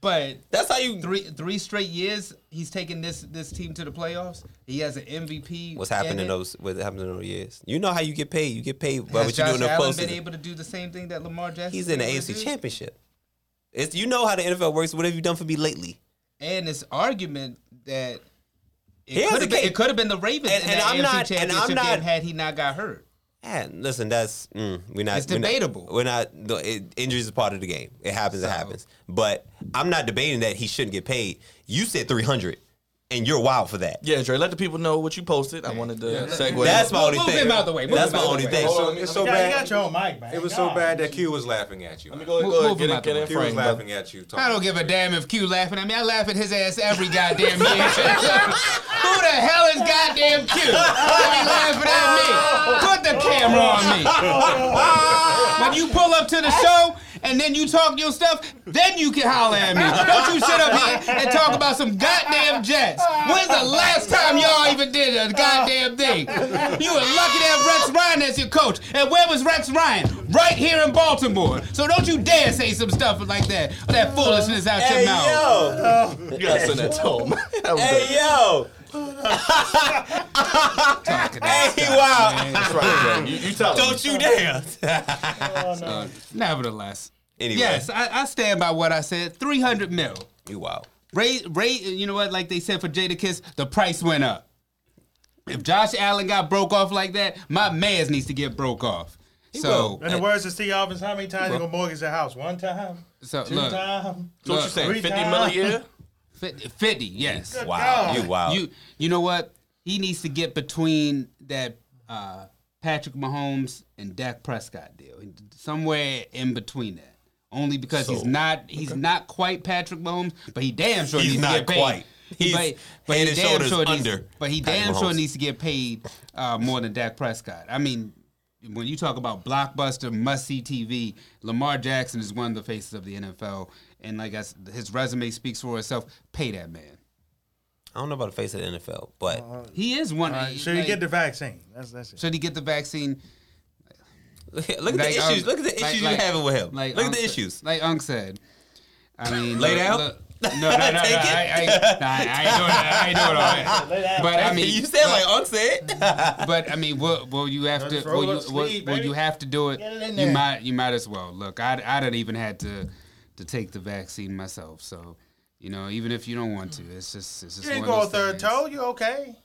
but That's how you. three three straight years he's taken this this team to the playoffs. He has an MVP. What's happened in in those? What happened in those years? You know how you get paid. You get paid by what you do Josh in the Allen postseason. been able to do the same thing that Lamar Jackson? He's in the was able to AFC? Championship. It's you know how the NFL works. What have you done for me lately? and this argument that Here's it could have been, case. it could have been the Ravens And- and I'm AFC not- and I'm championship not- game had he not got hurt. And listen, that's mm, we're not. It's we're not- debatable. We're not. no, it, injuries is part of the game. It happens. It happens. But I'm not debating that he shouldn't get paid. You said 300, and you're wild for that. Yeah, Dre, let the people know what you posted. I wanted to segue. That's my Move- only move thing. him out the way. Move That's my only way. thing. So, it's so yeah, bad. you got your own mic, man. It was so bad that Q was laughing at you. Let me go ahead, Move- go ahead move get him in, get in. Q was frame, brother. laughing at you. I don't give a damn if Q laughing at me. I laugh at his ass every goddamn year. Who the hell is goddamn Q? Why he laughing at me? Put the camera on me. when you pull up to the show and then you talk your stuff, then you can holler at me. Don't you sit up here and talk about some goddamn Jets. When's the last time y'all even did a goddamn thing? You were lucky to have Rex Ryan as your coach. And where was Rex Ryan? Right here in Baltimore. So don't you dare say some stuff like that. That foolishness out Hey your mouth. yo, You gotta send that to him. Hey yo, Talking hey wow, man. That's right, Jay. You, you tell don't you dare. Oh, no. Uh, nevertheless. Anyway. Yes, I, I stand by what I said. 300 mil. You wow. Ray, Ray, you know what? Like they said for Jadakiss, the price went up. If Josh Allen got broke off like that, my man's needs to get broke off. So, In the words of Steve Alvin's, how many times you gonna mortgage a house? One time? so Two look, times? So what you Look, saying? three 50 times. mil a year? 50, 50 yes. Good Wow. God. You wow. You you know what? He needs to get between that uh, Patrick Mahomes and Dak Prescott deal, somewhere in between that. Only because he's not he's not quite Patrick Mahomes, but he damn sure He's needs not to get paid. quite. He's but, but he damn shoulders sure needs, under but he Patrick damn sure needs to get paid uh, more than Dak Prescott. I mean, when you talk about blockbuster must see TV, Lamar Jackson is one of the faces of the NFL, and like I s his resume speaks for itself. Pay that man. I don't know about the face of the NFL, but He is one. All right, should you like- get the vaccine? That's that's it. Should he get the vaccine? look at, look at Like, the issues. um, look at the issues like- you having with him. Like look at Unc the said- issues. Like Unc said. I mean, Lay look- down? look- no, no, no, no. I, it. I, nah, I ain't doing that. I ain't doing all that. But I mean, you said like Unc said. but I mean, will, will you have to? Will you, will, sleeve, will you have to do it? It You might. You might as well. Look, I, I didn't even had to to take the vaccine myself. So, you know, even if you don't want to, it's just it's just You ain't one go a of those third toe. You okay?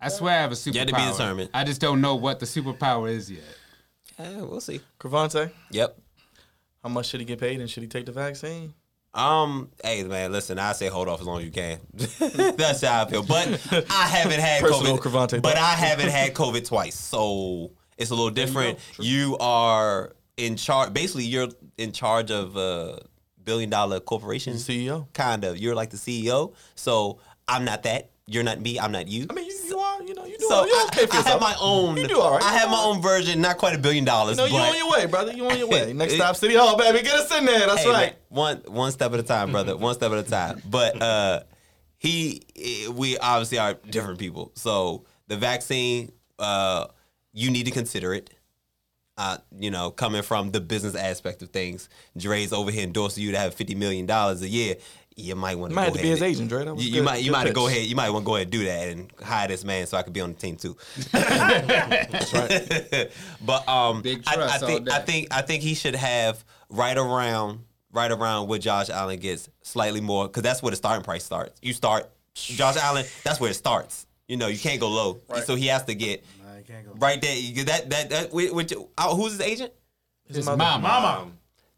I swear I have a superpower. Yet to be determined. I just don't know what the superpower is yet. Yeah, we'll see. Cravante, Yep. how much should he get paid and should he take the vaccine? Um, hey man, listen, I say hold off as long as you can. That's how I feel. But I haven't had Personal COVID. Cravante but. I haven't had COVID twice, so it's a little different. You are in charge. Basically, you're in charge of a billion dollar corporation. CEO. Kind of. You're like the CEO. So I'm not that. You're not me. I'm not you. I mean, you, you are, you know, you do, so you I, okay for I have my own. You do all right. I have my own version. Not quite a billion dollars. No, you on your way, brother. You on your way. Next stop, City Hall, baby. Get us in there. That's Hey, right. man, one one step at a time, brother. one step at a time. But uh, he, eh, we obviously are different people. So the vaccine, uh, you need to consider it. Uh, you know, coming from the business aspect of things, Dre's over here endorsing you to have fifty million dollars a year. You might want to Might go have to be his agent, Dre. You, you might you good might go ahead. You might want to go ahead and do that and hire this man so I could be on the team too. That's right. but um, Big I, I trust all think I think I think he should have right around right around what Josh Allen gets, slightly more, because that's where the starting price starts. You start Josh Allen, that's where it starts. You know, you can't go low, so he has to get Nah, you can't go. right there. That that that. Which, which, uh, who's his agent? His mother- mama. Mama.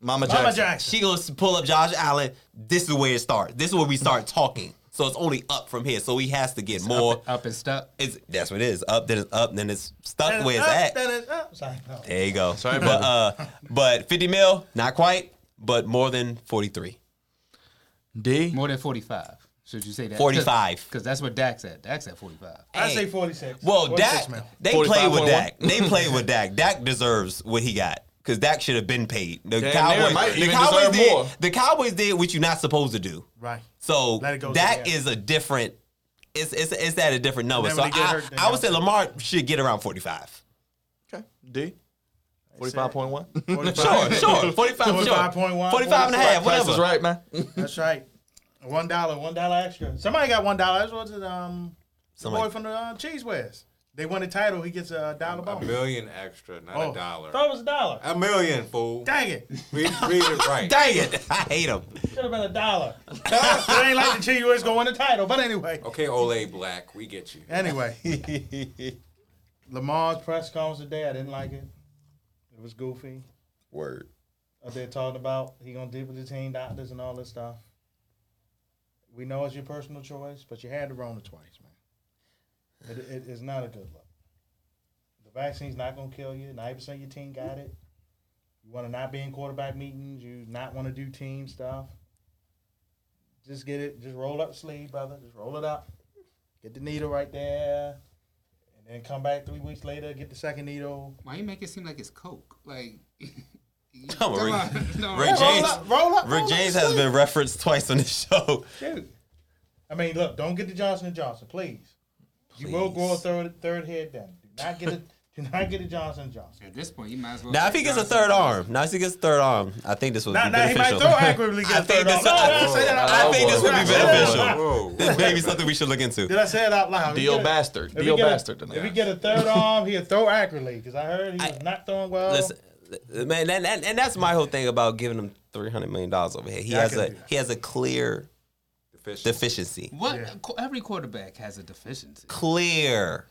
Mama Mama Jackson. Jackson. She goes to pull up Josh Allen. This is where it starts. This is where we start talking. So it's only up from here. So he has to get more. Up, up and stuck. It's that's what it is. Up, then it's up, then it's stuck Then where it's up, at. then it's up. Sorry, no. There you go. Sorry, but uh, but fifty mil, not quite, but more than forty three. D. More than 45. Should you say that? 45. Because that's what Dak's at. Dak's at 45. I say 46. Well, 46 Dak, mil. they play with 45.1. Dak. They play with Dak. Dak deserves what he got because Dak should have been paid. The Damn Cowboys, might the even Cowboys did. more. The Cowboys did what you're not supposed to do. Right. So Let it go Dak together. is a different. It's it's it's at a different number. So when he get I, hurt, I would say say- Lamar should get around forty five. Okay. D. 45.1. 45. Sure, sure, forty five, sure, 45.1, 45 and a half, Price whatever. is right, man. That's right. One dollar, one dollar extra. Somebody got one dollar. That's what's it? Um, the Somebody- boy from the uh, Cheese Whiz. They won the title. He gets a dollar A bonus. million extra, not Oh, a dollar. Thought it was a dollar. A million, fool. Dang it! Read, read it right. Dang it, I hate him. Should have been a dollar. it ain't like the Cheese Whiz gonna win the title. But anyway, Okay, Ole Black, we get you. anyway. Lamar's press conference today, I didn't like it. It was goofy. Word. Up there talking about he gonna deal with the team doctors and all this stuff. We know it's your personal choice, but you had to run it twice, man. It, it, it's not a good look. The vaccine's not gonna kill you. Ninety percent of your team got it. You want to not be in quarterback meetings. You not want to do team stuff. Just get it. Just roll up the sleeve, brother. Just roll it up. Get the needle right there, and then come back three weeks later. Get the second needle. Why you make it seem like it's Coke? Like, Come on, Rick. No, Rick roll James. up, roll up, Rick James has been referenced twice on this show. Shoot. I mean, look, don't get the Johnson and Johnson, please. You will Please. grow a third third head then. Do not get a Do not get a Johnson Johnson. At this point, you might as well. Now, if he gets a third arm, now if he gets a third arm, I think this would Now, be now he might beneficial. throw accurately get I a think third arm. this- No, no, I say that out I loud. think this would be I say that out beneficial. Whoa. This may be something we should look into. Did I say it out loud? Deal he Dio get a- bastard. If he a- bastard. If he get a third arm, he'll throw accurately because I heard he was not throwing well. Listen, man, and, and, and that's my whole thing about giving him three hundred million dollars over here. He Yeah, has a he has a clear Deficient. deficiency. What? Yeah. Every quarterback has a deficiency. Clear.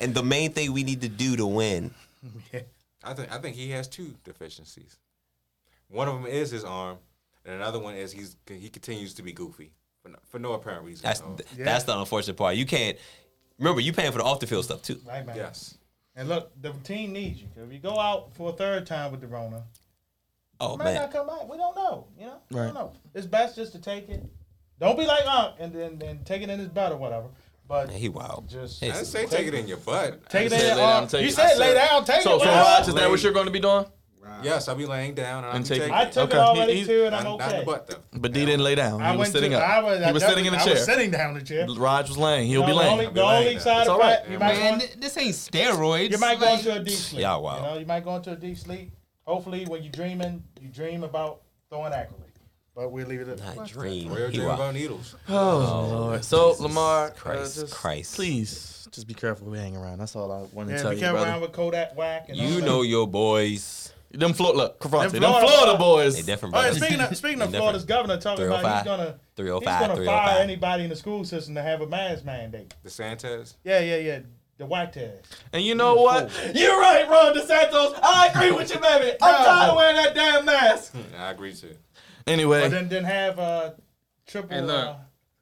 And the main thing we need to do to win. yeah. I think I think he has two deficiencies. One of them is his arm, and another one is he's he continues to be goofy for no, for no apparent reason. That's at all. Yeah. that's the unfortunate part. You can't remember you paying for the off the field stuff too. Right, man. yes. And look, the team needs you. If you go out for a third time with the Rona, Oh you might man. not come back. We don't know. You know, we Right. don't know. It's best just to take it. Don't be like Unc and then and take it in his butt or whatever. But Man, he wild. just I didn't say take it in your butt. take it in your lay arm. You it. said lay down, take So, it. so well. Raj, is that what you're going to be doing? Yes, I'll be laying down and, I'll And take- taking I took Okay. it already He- too, and I'm Not, not in okay. the butt though. But D didn't lay down. I He was sitting to, up. I was, he was sitting in the I chair. was sitting down in the chair. Raj was laying. He'll No, be laying. only, I'll the only laying side It's of all right. that, you might Man, go, this ain't steroids. you might go into a deep sleep. Yeah, wow. You know, you might go into a deep sleep. Hopefully, when you're dreaming, you dream about throwing accurately. But we'll leave it at Not that. dream. Real He dream about needles. Oh, Lord. So, Jesus Lamar, Christ, uh, just, Christ. please, just be careful we hang around. That's all I want to Yeah, tell be you, careful brother. around with Kodak Black. And all You that. know your boys. Them Florida, look, Cavante, them Florida Florida, boys. They different, Oh, yeah, speaking of speaking of They Florida's governor talking about he's 305, gonna 305, he's gonna 305. fire anybody in the school system to have a mask mandate. DeSantis. Yeah, yeah, yeah. The white test. And you know what? You're right, Ron DeSantis. I agree with you, baby. I'm tired of wearing that damn mask. I agree too. Anyway, But then then have uh triple Hey, look. uh,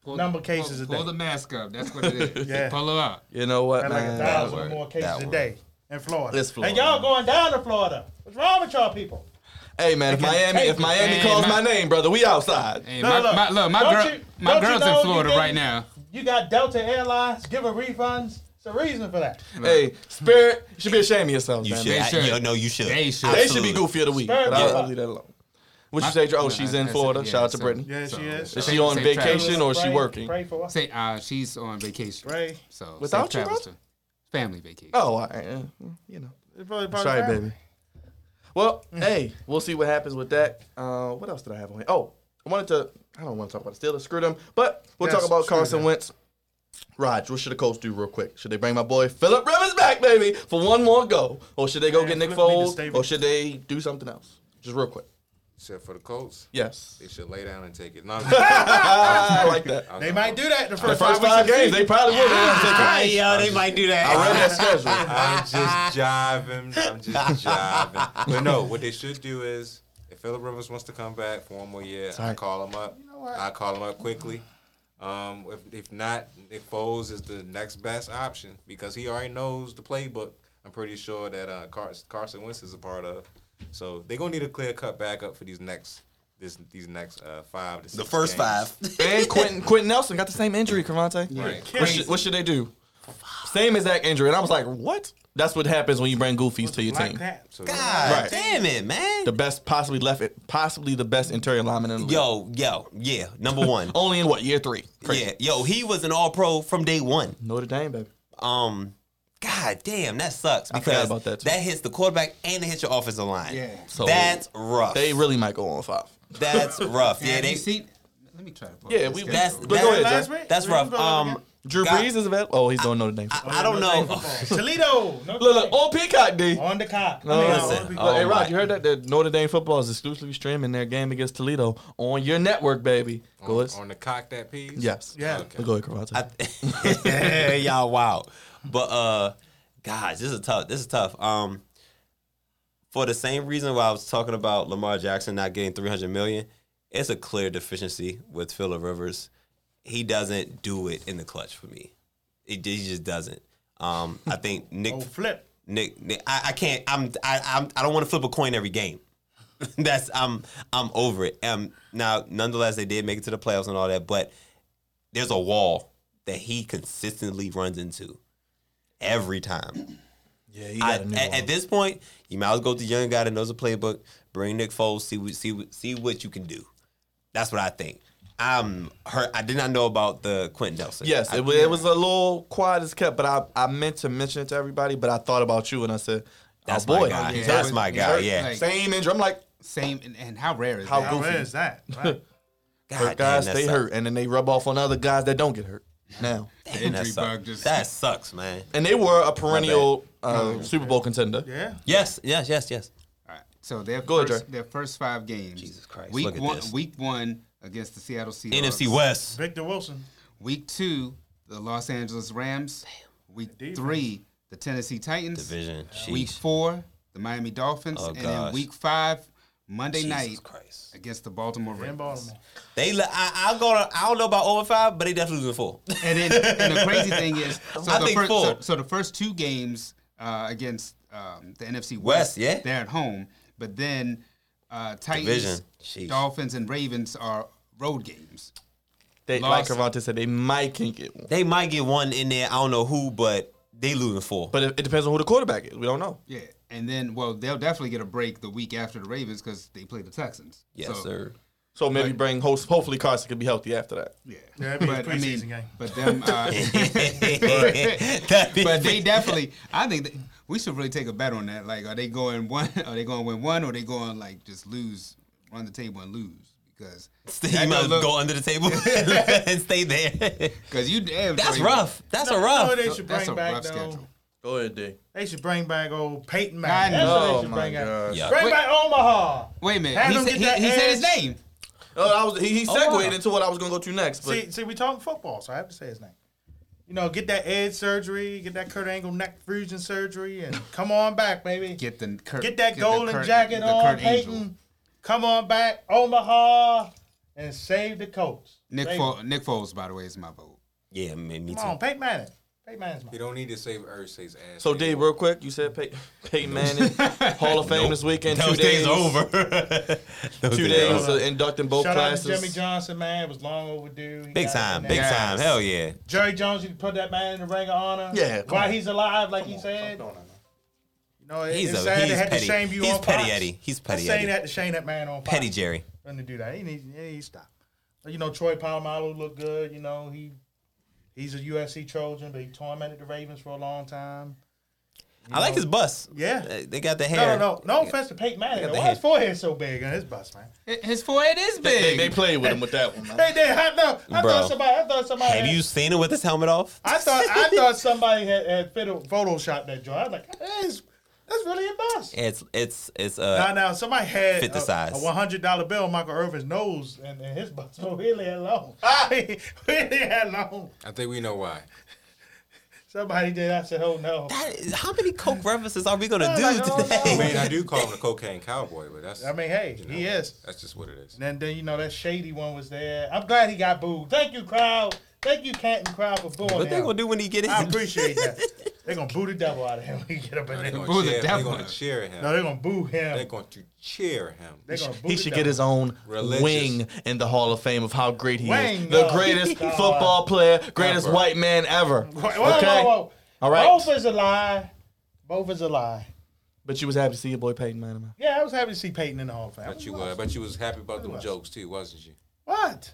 pull- number pull- cases a Pull the mask up. That's what it is. Yeah. Pull it up. you know what, had like a thousand or more cases That a day in Florida. It's Florida. And y'all going down to Florida. What's wrong with y'all people? Hey, man, if Miami, if. Miami Hey, calls my- my name, brother, we outside. Hey, Look, my, look. my, look, my girl, you- my don't you girl's know in Florida getting- right now. You got Delta Airlines giving refunds. It's a reason for that. Hey, Spirit, you should be ashamed of yourself. You man. should. They I, should. you know, you should. They should. They should be Absolutely. goofy of the week, Spirit, but yeah. I'll leave that alone. What you My- say, Joe? Oh, she's in Florida. yeah, Shout out to so- Brittany. Yeah, she is. Is she on vacation or is she working? Pray for us. Say, uh, she's on vacation. Pray. So Without safe you, travels brother? family vacation. Oh, all right, yeah, you know. It's probably That's part of right, baby. Well, hey, we'll see what happens with that. Uh, what else did I have on here? Oh, I wanted to. I don't want to talk about the Steelers. Screw them. But we'll Yes, talk about Carson them. Wentz. Raj, what should the Colts do real quick? Should they bring my boy Philip Rivers back, baby, for one more go, or should they go Man, get Nick Phillip need to Foles, or should they do something else? Just real quick. Except for the Colts, Yes, they should lay down and take it. No, I like that. They might do that the The first, first five games, they probably will. They're take Ah, it. yeah, they might do that. I read that schedule. I'm just jiving. I'm just jiving. But no, what they should do is, if Philip Rivers wants to come back for one more year, I call him up. I call him up quickly. Um, if, if not, Nick Foles is the next best option because he already knows the playbook. I'm pretty sure that uh, Carson, Carson Wentz is a part of. So they're gonna need a clear cut backup for these next this these next uh, five to six The first games. five. And Quenton, Quenton Nelson got the same injury, Cavante. Right. What should, what should they do? Same exact injury. And I was like, what? That's what happens when you bring goofies to your team. So God Right. damn it, man. The best, possibly left it, possibly the best interior lineman in the league. Yo, yo, yeah. Number one. Only in what year three? Crazy. yeah, yo, he was an All Pro from day one. Notre Dame, baby. Um, God damn, that sucks I forgot because about that, too. hits the quarterback and it hits your offensive line. Yeah. So that's rough. They really might go on five. that's rough. yeah, Yeah, they. see. Let me try to. pull Yeah, we- guy That's up. Go ahead, Last That's rough. Um, again? Drew God- Brees is available. Oh, he's doing Notre Dame. I, I don't know. football. Toledo. Notre look, look, Dame. on Peacock, D. On the cock. No, I mean, listen. on the- Oh, hey, Rod, my. you heard that? That Notre Dame football is exclusively streaming their game against Toledo on your network, baby. Go on, ahead. on the cock that piece. Yes. Yeah. Okay. Go ahead, Cavante. I, y'all wow. But uh guys, this is tough. This is tough. Um for the same reason why I was talking about Lamar Jackson not getting 300 million, it's a clear deficiency with Philip Rivers. He doesn't do it in the clutch for me. He, he just doesn't. Um, I think Nick Oh, flip. Nick, Nick I, I can't. I'm. I, I'm. I don't want to flip a coin every game. That's. I'm. I'm over it. Um. Now, nonetheless, they did make it to the playoffs and all that, but there's a wall that he consistently runs into every time. Yeah, he I, got a new at, at this point, you might as well go to the young guy that knows the playbook. Bring Nick Foles. See what. See. See what you can do. That's what I think. I'm hurt. I did not know about the Quenton Nelson. Yes, I- it, was, it was a little quiet as kept, but I, I meant to mention it to everybody, but I thought about you and I said, That's oh boy, my guy. he's That's my guy. Yeah. Like- Same injury. I'm like, Same, and, and how rare is How that? How goofy. rare is that? Right. God hurt guys damn, that stay sucks. hurt, and then they rub off on other guys that don't get hurt now. Damn, that injury sucks. bug just- That sucks, man. And they were a perennial uh, Super Bowl contender. yeah. Yes, yes, yes, yes. All right. So their Go first, Dre. their first five games. Jesus Christ, Week look at one, this. week one against the Seattle Seahawks. NFC West. Victor Wilson. Week two, the Los Angeles Rams. Week Defense. three, the Tennessee Titans. Division. Week four, the Miami Dolphins. Oh, and then gosh. week five, Monday Jesus night Christ. against the Baltimore Ravens. Baltimore. They, le- I, I'm gonna. I don't know about over five, but they definitely losing four. And then and the crazy thing is, so, I the, think first, four. so, so the first two games uh, against um, the NFC West, West, yeah. they're at home. But then uh, Titans, Dolphins, and Ravens are road games. They, Lost. like Cavante said, they might can get one. They might get one in there. I don't know who, but they losing four. But it, it depends on who the quarterback is. We don't know. Yeah, and then well, they'll definitely get a break the week after the Ravens because they play the Texans. yes, So, sir. So maybe Right. bring host. Hopefully Carson can be healthy after that. Yeah, Yeah, it'd be a but I preseason mean, game. but them, uh, That'd be- but they definitely. I think that we should really take a bet on that. Like, are they going one? Are they going to win one? Or are they going like just lose, run the table and lose? Because you might as go under the table and stay there. Because you damn. That's sure- rough. That's a You know rough. they should That's a back rough though? schedule. Go ahead, D. They should bring back old Peyton I Manning. That's know. what they Oh should my bring back. Yeah. Bring Wait. back Omaha. Wait a minute. Have He them said, get he, that he said his name. Oh, I was, he, he Oh, segued wow. into what I was going to go to next. But See, see, we talking football, so I have to say his name. You know, get that edge surgery, get that Kurt Angle neck fusion surgery, and come on back, baby. Get the Kurt, Get that the golden Kurt- jacket the on, Kurt Angle. Peyton. Come on back, Omaha, and save the Colts. Nick Save Fo- Nick Foles, by the way, is my vote. Yeah, man, me Come on, too. Peyton Manning. Peyton Manning's You mine. don't need to save Ursay's ass. so D, anymore. real quick, you said Pey- Peyton Manning, Hall of Fame this weekend. Those two days days over. Those Two days days over. of inducting both Shout out classes. to Jimmy Johnson, man. It was long overdue. He Big got it time, in big there. Time. Hell yeah. Jerry Jones, you put that man in the ring of honor. Yeah, come While on. he's alive, like he on, said. You know, it- He's it's a sad they he's had petty. to shame you he's on petty Fox. Eddie. He's I'm petty saying Eddie. that to shame that man on Fox. Petty Jerry. Trying to do that. He needs, he needs to stop. You know, Troy Polamalu looked good. You know, he he's a USC Trojan, but he tormented the Ravens for a long time. I like his bus. Yeah. They- They got the No, hair. no, no. No offense to Peyton Manning. got though. the Why his forehead so big on his bust, man? His forehead is They, big. they played with him with that one. Man. Hey, they, I, no, I Bro. thought somebody. I thought somebody. Have had- you seen him with his helmet off? I thought I thought somebody had, had photo, photoshopped that joint. I was like, hey, it's, that's really a bust. It's it's it's Now, uh now, now somebody had Fit the a, size. a one hundred dollar bill on Michael Irvin's nose, and, and his butt so really had long. really had long. I think we know why. Somebody did. I said, oh no. that is, how many coke references are we gonna I do like, oh, today? I mean, I do call him the cocaine cowboy, but that's. I mean, hey, you know, he is. That's just what it is. And then, then you know that shady one was there. I'm glad he got booed. Thank you, crowd. Thank you, Canton crowd, for booing What they him. gonna do when he get his? I appreciate that. They're gonna boo the devil out of him when he get up in They're there. going Boo the cheer, they're devil. gonna cheer him. No, they're gonna boo him. They're him. going to cheer him. They're gonna boo He the should devil. get his own Religious. wing in the Hall of Fame of how great he Wing, is. The uh, greatest uh, football player, greatest ever. white man ever. Whoa, whoa, Okay? whoa, whoa. All right. Both is a lie. Both is a lie. But you was happy to see your boy Peyton Manning. man. Yeah, I was happy to see Peyton in the Hall of Fame. But you were. But you was happy about them jokes too, wasn't you? What?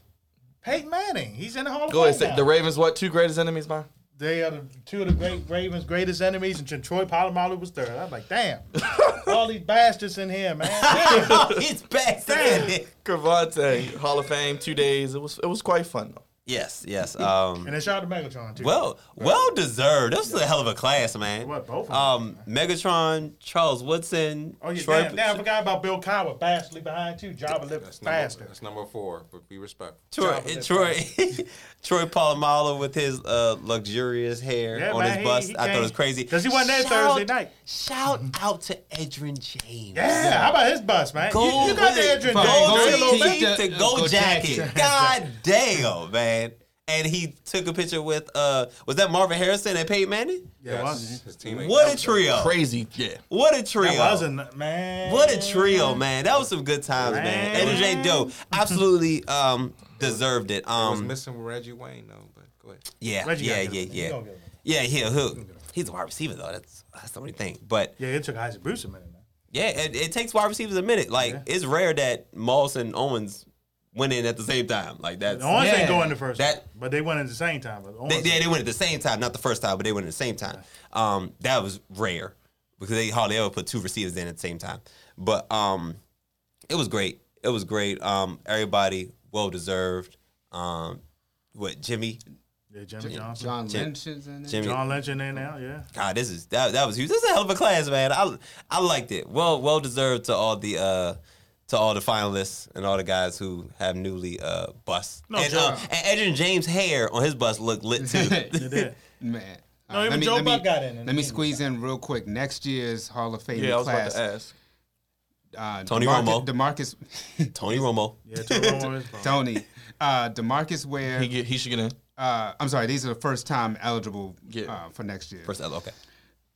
Peyton Manning. He's in the Hall of Go ahead. Fame. Say, now. the Ravens, what two greatest enemies, man? They are the two of the great Ravens' greatest enemies, and Troy Polamalu was third. I was like, damn, all these bastards in here, man. He's back. Damn. Cravante, Hall of Fame, two days. It was it was quite fun though. Yes, yes. Um, and then shout out to Megatron too. well, well deserved. This was a hell of a class, man. What, both of them? Um, Megatron, Charles Woodson, oh yeah, Troy, damn, damn, I forgot about Bill Cowher, vastly behind too. Java lived That's number, faster. that's number four. But be respectful. Troy, Java Troy, Troy Polamalu with his uh, luxurious hair Yeah, on man, his he- bust. he I thought it was crazy. crazy 'cause he wasn't Shout- Thursday night. Shout out to Edgerrin James. Yeah, how about his bus, man? Go you, you got the with it. Adrian Go- James go jersey a to- Go to- to go go jacket. jacket. God damn, man. And he took a picture with uh was that Marvin Harrison and Peyton Manning? Yeah, it was. His teammate. What a trio. Crazy, yeah. What a trio. That wasn't man. What a trio, man. That was some good times, man. Man. Edgerrin J. Doe absolutely um deserved it. I was Um missing Reggie Wayne though, but go ahead. yeah, Reggie yeah, gotta yeah, him. He yeah. gonna get him. Yeah, he'll, he'll he's a wide receiver though. That's that's the only thing. But Yeah, it took Isaac Bruce a minute, man. yeah, it, it takes wide receivers a minute. Like Yeah. it's rare that Moss and Owens went in at the same time. Like that's The Orange Yeah. ain't going the first That- time, but they went in at the same time. But the they, yeah, they went at the same time, not the first time, but they went at the same time. Um, that was rare because they hardly ever put two receivers in at the same time. But um, it was great. It was great. Um, everybody well deserved. Um, what Jimmy? yeah, Jimmy Johnson, John Jim- Lynch is in it. Jimmy. John Lynch in there now. Yeah, God, this is that that was huge. This is a hell of a class, man. I I liked it. Well well deserved to all the uh to all the finalists and all the guys who have newly uh bust. No and, joke. uh, and Edgerrin James' hair on his bust looked lit too. they. Man. No, Uh, even let me- Joe let me- Buck got in. Let me squeeze in real quick. Next year's Hall of Fame Yeah, I was class. About to ask. Uh, Tony DeMarcus, Romo. Demarcus, Tony Romo. Yeah, Tony Romo is. Tony, uh, Demarcus Ware. He get, he should get in. uh, I'm sorry, these are the first time eligible Yeah. uh, for next year. First okay.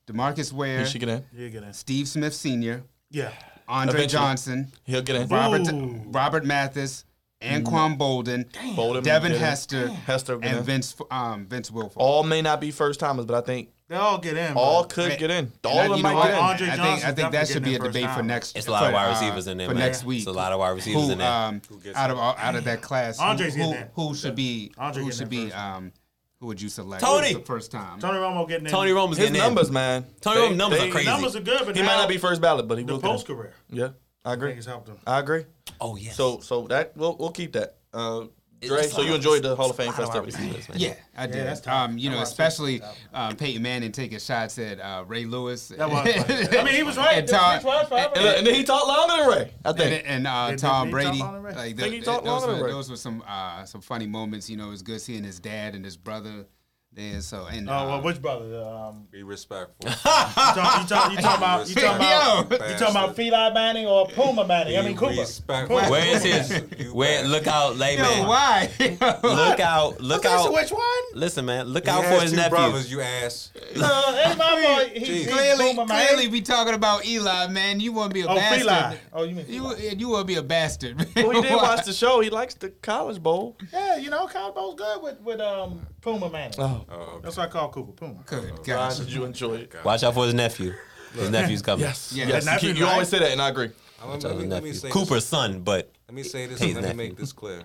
Demarcus Ware, He should get in. Yeah, get in. Steve Smith Sr., Yeah. Andre Eventually. Johnson, He'll get in. Robert Ooh. Robert Mathis, Anquan Boldin, Boldin Devin. Hester, Hester and. Vince um, Vince Wilfork. All may not be first timers, but I think They all get in. all but- could Man, get in. All of them might get in. Andre I think I think that should be a debate first for next. It's a lot of for, wide uh, receivers in there, for man. next week. It's a lot of wide receivers who, in there. um, gets out of out of that class, who, Andre's who, getting in. who should be Andre who should be um who would you select? Tony! the first time. Tony Romo getting in. Tony Romo's His getting numbers, in. man. Tony They- Romo's numbers they- are crazy. numbers are good, but He might not be first ballot, but he the will. get in. post career. Yeah, I I agree. think helped him. I agree. Oh yes. So so that we'll we'll keep that. Uh, Dre, so you enjoyed the Hall of Fame lot wide festivities. Yeah, I did. that's um, you know, especially tough. um, Peyton Manning taking shots at uh, Ray Lewis. That was funny. I mean, he was right. And Tom- speech was forever. And, and then he talked longer than Ray. I and, think. and uh, Did- Tom did he Brady. longer than Like Think he talked those, longer were, than Ray. those were some uh, some funny moments. You know, it was good seeing his dad and his brother there. So and Oh, well, uh, which brother? Um, Be respectful. you talk, you talk, you talk about, you talk about, you talking about Feli Manning or Puma Manning? I mean, Be Cooper. respectful. Puma. Where is his? You Where? Look out, lay yo, why? Look out! Look out! which one? Listen, man. Look He out for his two nephew. brothers, you ass. Uh, ain't my boy. He, Jeez. clearly, Puma Manning. clearly, we talking about Eli, man. You want to be a Oh, bastard. Feli. Oh, you mean You you want to be a bastard. man. Well, he did watch the show. He likes the College Bowl. Yeah, you know, College Bowl's good with with um Puma Manning. Oh, Oh, okay. That's what I call Cooper Puma. Good Ryan, gosh. did you enjoy it? Watch out for his nephew. His nephew's coming. Yes. Yeah. Yes. Nephew, You, you always say that, and I agree. Let Watch out let for his me, let me say Cooper's This, son, but let me say this. And let me make this clear.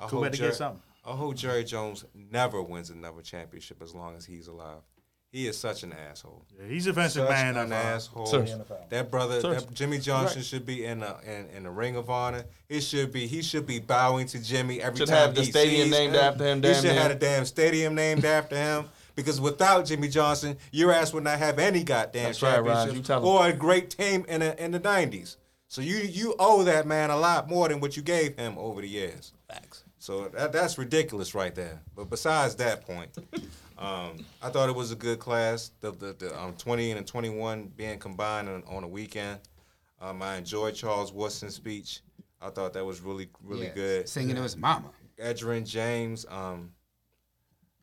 I hope, had Jerry, get something. I hope Jerry Jones never wins another championship as long as he's alive. He is such an asshole. Yeah, he's a defensive Such man. an of, asshole. Sir. That brother, that Jimmy Johnson should be in the in, in the Ring of Honor. He should be. He should be bowing to Jimmy every Should time have the he stadium sees named after him, He should near. have a damn stadium named after him. Because without Jimmy Johnson, your ass would not have any goddamn That's right, championships tell or a great team in the in the nineties. So you you owe that man a lot more than what you gave him over the years. facts. So that, that's ridiculous right there. But besides that point, um, I thought it was a good class. The the, the um, 20 and the 21 being combined on, on a weekend. Um, I enjoyed Charles Woodson's speech. I thought that was really really Yeah, good. Singing to his mama. Edgerrin James, um,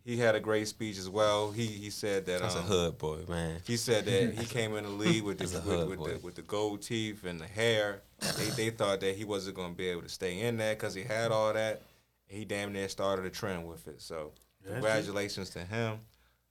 he had a great speech as well. He he said that That's a um, hood boy, man. he said that he came in the league with the a with, hood with, the with the gold teeth and the hair. They they thought that he wasn't going to be able to stay in there because he had all that. He damn near started a trend with it. So congratulations to him.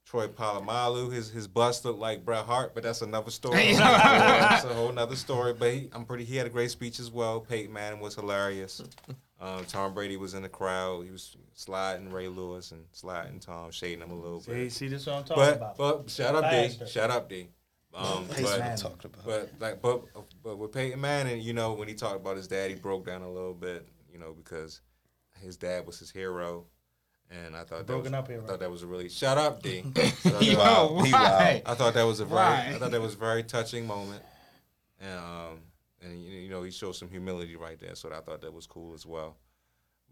Troy Polamalu, his his bust looked like Bret Hart, but that's another story. that's a whole nother story. But he, I'm pretty. He had a great speech as well. Peyton Manning was hilarious. Um, Tom Brady was in the crowd. He was sliding Ray Lewis and sliding Tom, shading him a little bit. See, see, this is what I'm talking But about. but shout out D, Bastard. shout out D. Um, but, but like but but with Peyton Manning, you know, when he talked about his dad, he broke down a little bit, you know, because his dad was his hero, and I thought that was, up hero. I thought that was a really shout out D. I thought Yo, that was- He why? I thought that was a very Why? I thought that was a very touching moment, and um and you you know he showed some humility right there, so I thought that was cool as well.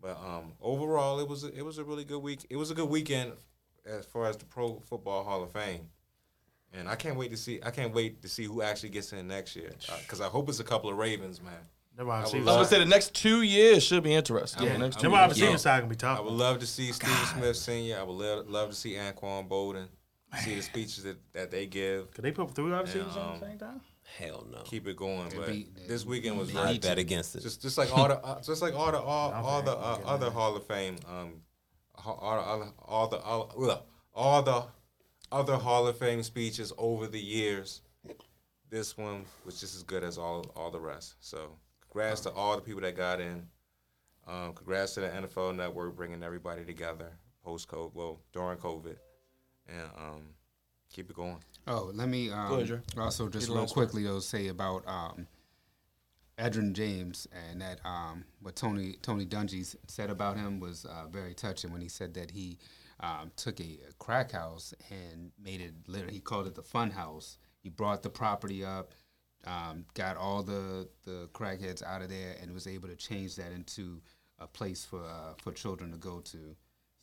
But um overall, it was a, it was a really good week. It was a good weekend as far as the Pro Football Hall of Fame, and I can't wait to see I can't wait to see who actually gets in next year because I hope it's a couple of Ravens, man. The wide I receiver would I was love- gonna say the next two years should be interesting. Yeah. The next two the would- wide years. receiver side gonna be tough. I would love to see Steve Smith Senior. I would love, love to see Anquan Boldin. See the speeches that, that they give. Could they put three wide receivers Yeah, on um, at the same time? Hell no. Keep it going, but be- this weekend was they very I bet against it. Just just like all the uh, just like all the all, I'm all the uh, okay, other man. Hall of Fame um all, all, all the all, all the other Hall of Fame speeches over the years. This one was just as good as all all the rest. So congrats to all the people that got in. Um, congrats to the NFL Network bringing everybody together post COVID, well during COVID, and um, keep it going. Oh, let me um, ahead, also just real last word. quickly though say about um, Edgerrin James and that um, what Tony Tony Dungy said about him was uh, very touching when he said that he um, took a, a crack house and made it literally he called it the fun house. He brought the property up, um, got all the the crackheads out of there, and was able to change that into a place for uh, for children to go to.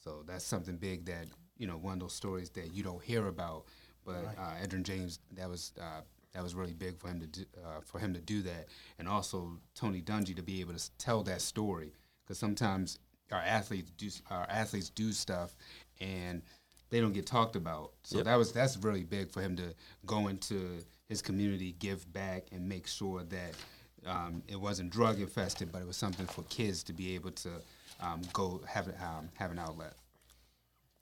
So that's something big that you know one of those stories that you don't hear about. But uh, Edgerrin James, that was uh, that was really big for him to do, uh, for him to do that, and also Tony Dungy to be able to tell that story because sometimes our athletes do our athletes do stuff and they don't get talked about. So that was that's really big for him to go into his community, give back, and make sure that um, it wasn't drug infested, but it was something for kids to be able to um, go have um, have an outlet.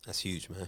That's huge, man.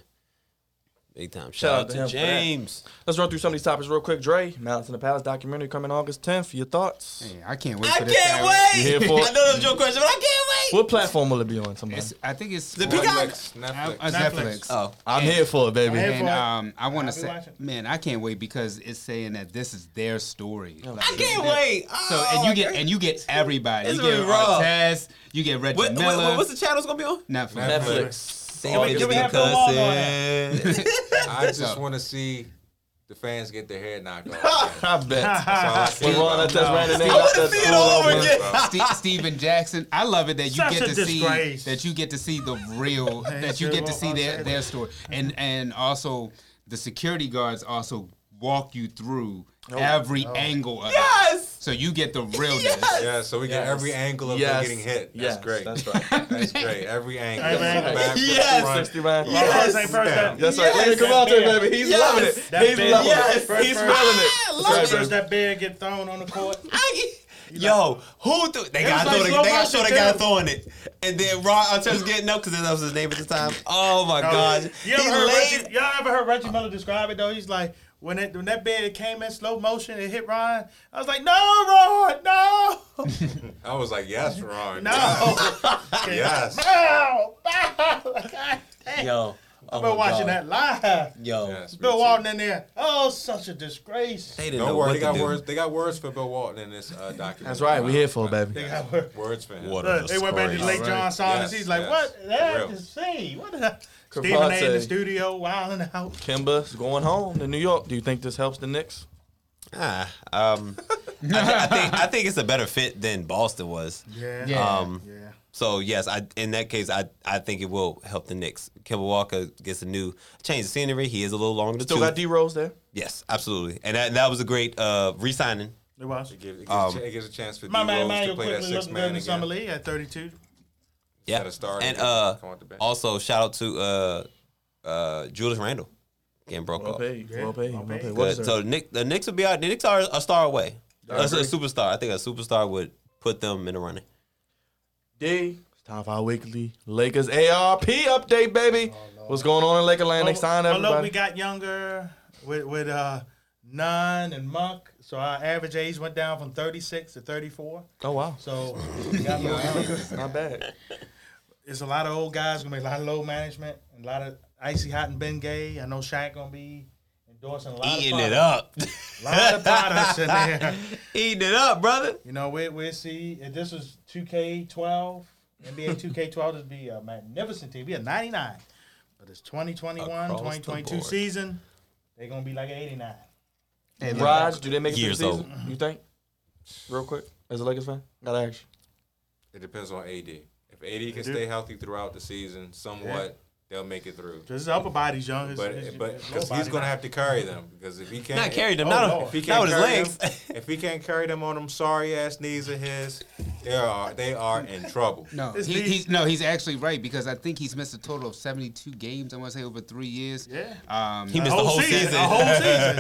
Big time. Shout, Shout out out to to him for that. James. Let's run through some of these topics real quick. Dre, Malice in the Palace documentary coming August 10th. Your thoughts? Hey, I can't wait I for this. can't Aaron. wait. You here for it? I know that was your question, but I can't wait. What platform will it be on? Somebody? It's, I think it's The on- Peacock? Netflix, uh, Netflix. uh, Netflix. Netflix. Oh, I'm here for it, baby. I'm And um, I want to say, watching. man, I can't wait because it's saying that this is their story. I can't wait. So and you get and you get everybody. It's you get gonna be raw. Artest, you get Reggie What, Miller. what, what's the channel's gonna be on? Netflix. Netflix. Same Can we- page can we as have the Bill on cousin. I just want to see the fans get their head knocked off. I bet. That's all I When care Ron about. Artest ran in there, I got want to see it all over over. again. Ste- Stephen Jackson. I love it that you Such get a to see that you get to see the real that you get to see their their story and and also the security guards also walk you through every angle of Yes. it. So you get the realness. Yes! Yeah, so we get every angle of Yes. them getting hit. That's Yes, great. That's right. That's great. Every angle. Every angle. Back, Yes. front. 60 man. Well, first thing first, that, That's right. Look at Yes. Cavante, baby. He's Yes. loving it. That He's big- loving Yes. it. First- He's first- feeling it. I That's love right, it. first baby. that bear get thrown on the court. I, yo, who th- they gotta like throw slow they got to show motion, the guy too. throwing it, and then Ron Artest getting up because that was his name at the time. Oh my oh, god. You ever he heard laid. Reggie, y'all ever heard Reggie Miller describe it though? He's like, when it when that bed came in slow motion, it hit Ryan. I was like, no, Ron, no, I was like, yes, Ron. no. Yes. Bow, bow. God damn. Yo, oh I've been watching God. that live. Yo, Yes, me Bill too. Walton in there. Oh, such a disgrace. they didn't Don't know worry, what they got do. words. They got words for Bill Walton in this uh, documentary. That's right. We here for it, baby. They got work. Words for him. What Look, they went back to disgrace. late John Saunders. Yes, He's like, yes. what? That Real. to see. What did I? Cravate. Stephen A. in the studio, wilding out. Kemba's going home to New York. Do you think this helps the Knicks? Ah, um, I, thi- I think I think it's a better fit than Boston was. Yeah. Yeah. Um, Yeah. So yes, I in that case, I I think it will help the Knicks. Kemba Walker gets a new change of scenery. He is a little longer. To still too. got D Rose there. Yes, absolutely, and that, that was a great uh, re-signing. It was. It gives, it gives, Um, it gives a chance for D Rose to play that six looking good in man the summer again. league at 32. Yeah, Gotta and uh, Come out the bench. also shout out to uh, uh, Julius Randle getting broke Well off. paid. Yeah, Well paid. well Well paid. paid. Good. What is So the Knicks, the Knicks will be out. The Knicks are a star away. I That's a superstar. I think a superstar would put them in the running. D. It's time for our weekly Lakers AARP update, baby. What's going on in Lakerland? They signed oh, look, we got younger with with uh, Nunn and Monk. So our average age went down from 36 to 34. Oh wow, So we got a not bad. It's a lot of old guys gonna be a lot of load management, and a lot of icy hot and Bengay. I know Shaq gonna be endorsing a lot of. Eating of it up. A lot of products in there. Eating it up, brother. You know, we we'll see. If this was 2K12, NBA 2K12 would be a magnificent team. Be a 99. But it's 2021, Across the 2022 board. season. They're gonna be like an 89. Hey, Raj, do they make it through the Years season? You think? Real quick, as a Lakers fan, gotta ask you. It depends on AD. If AD can stay healthy throughout the season, somewhat, they'll make it through. His upper body's young. His, But his- but his because he's gonna have to carry them because if he can't Not carry them. Oh, not, Lord. on, if he can't with his carry legs. them, if he can't carry them on them sorry ass knees of his, they are they are in trouble. No, he, he's no, he's actually right because I think he's missed a total of seventy-two games. I want to say over three years. Yeah. Um, He missed the whole season. A whole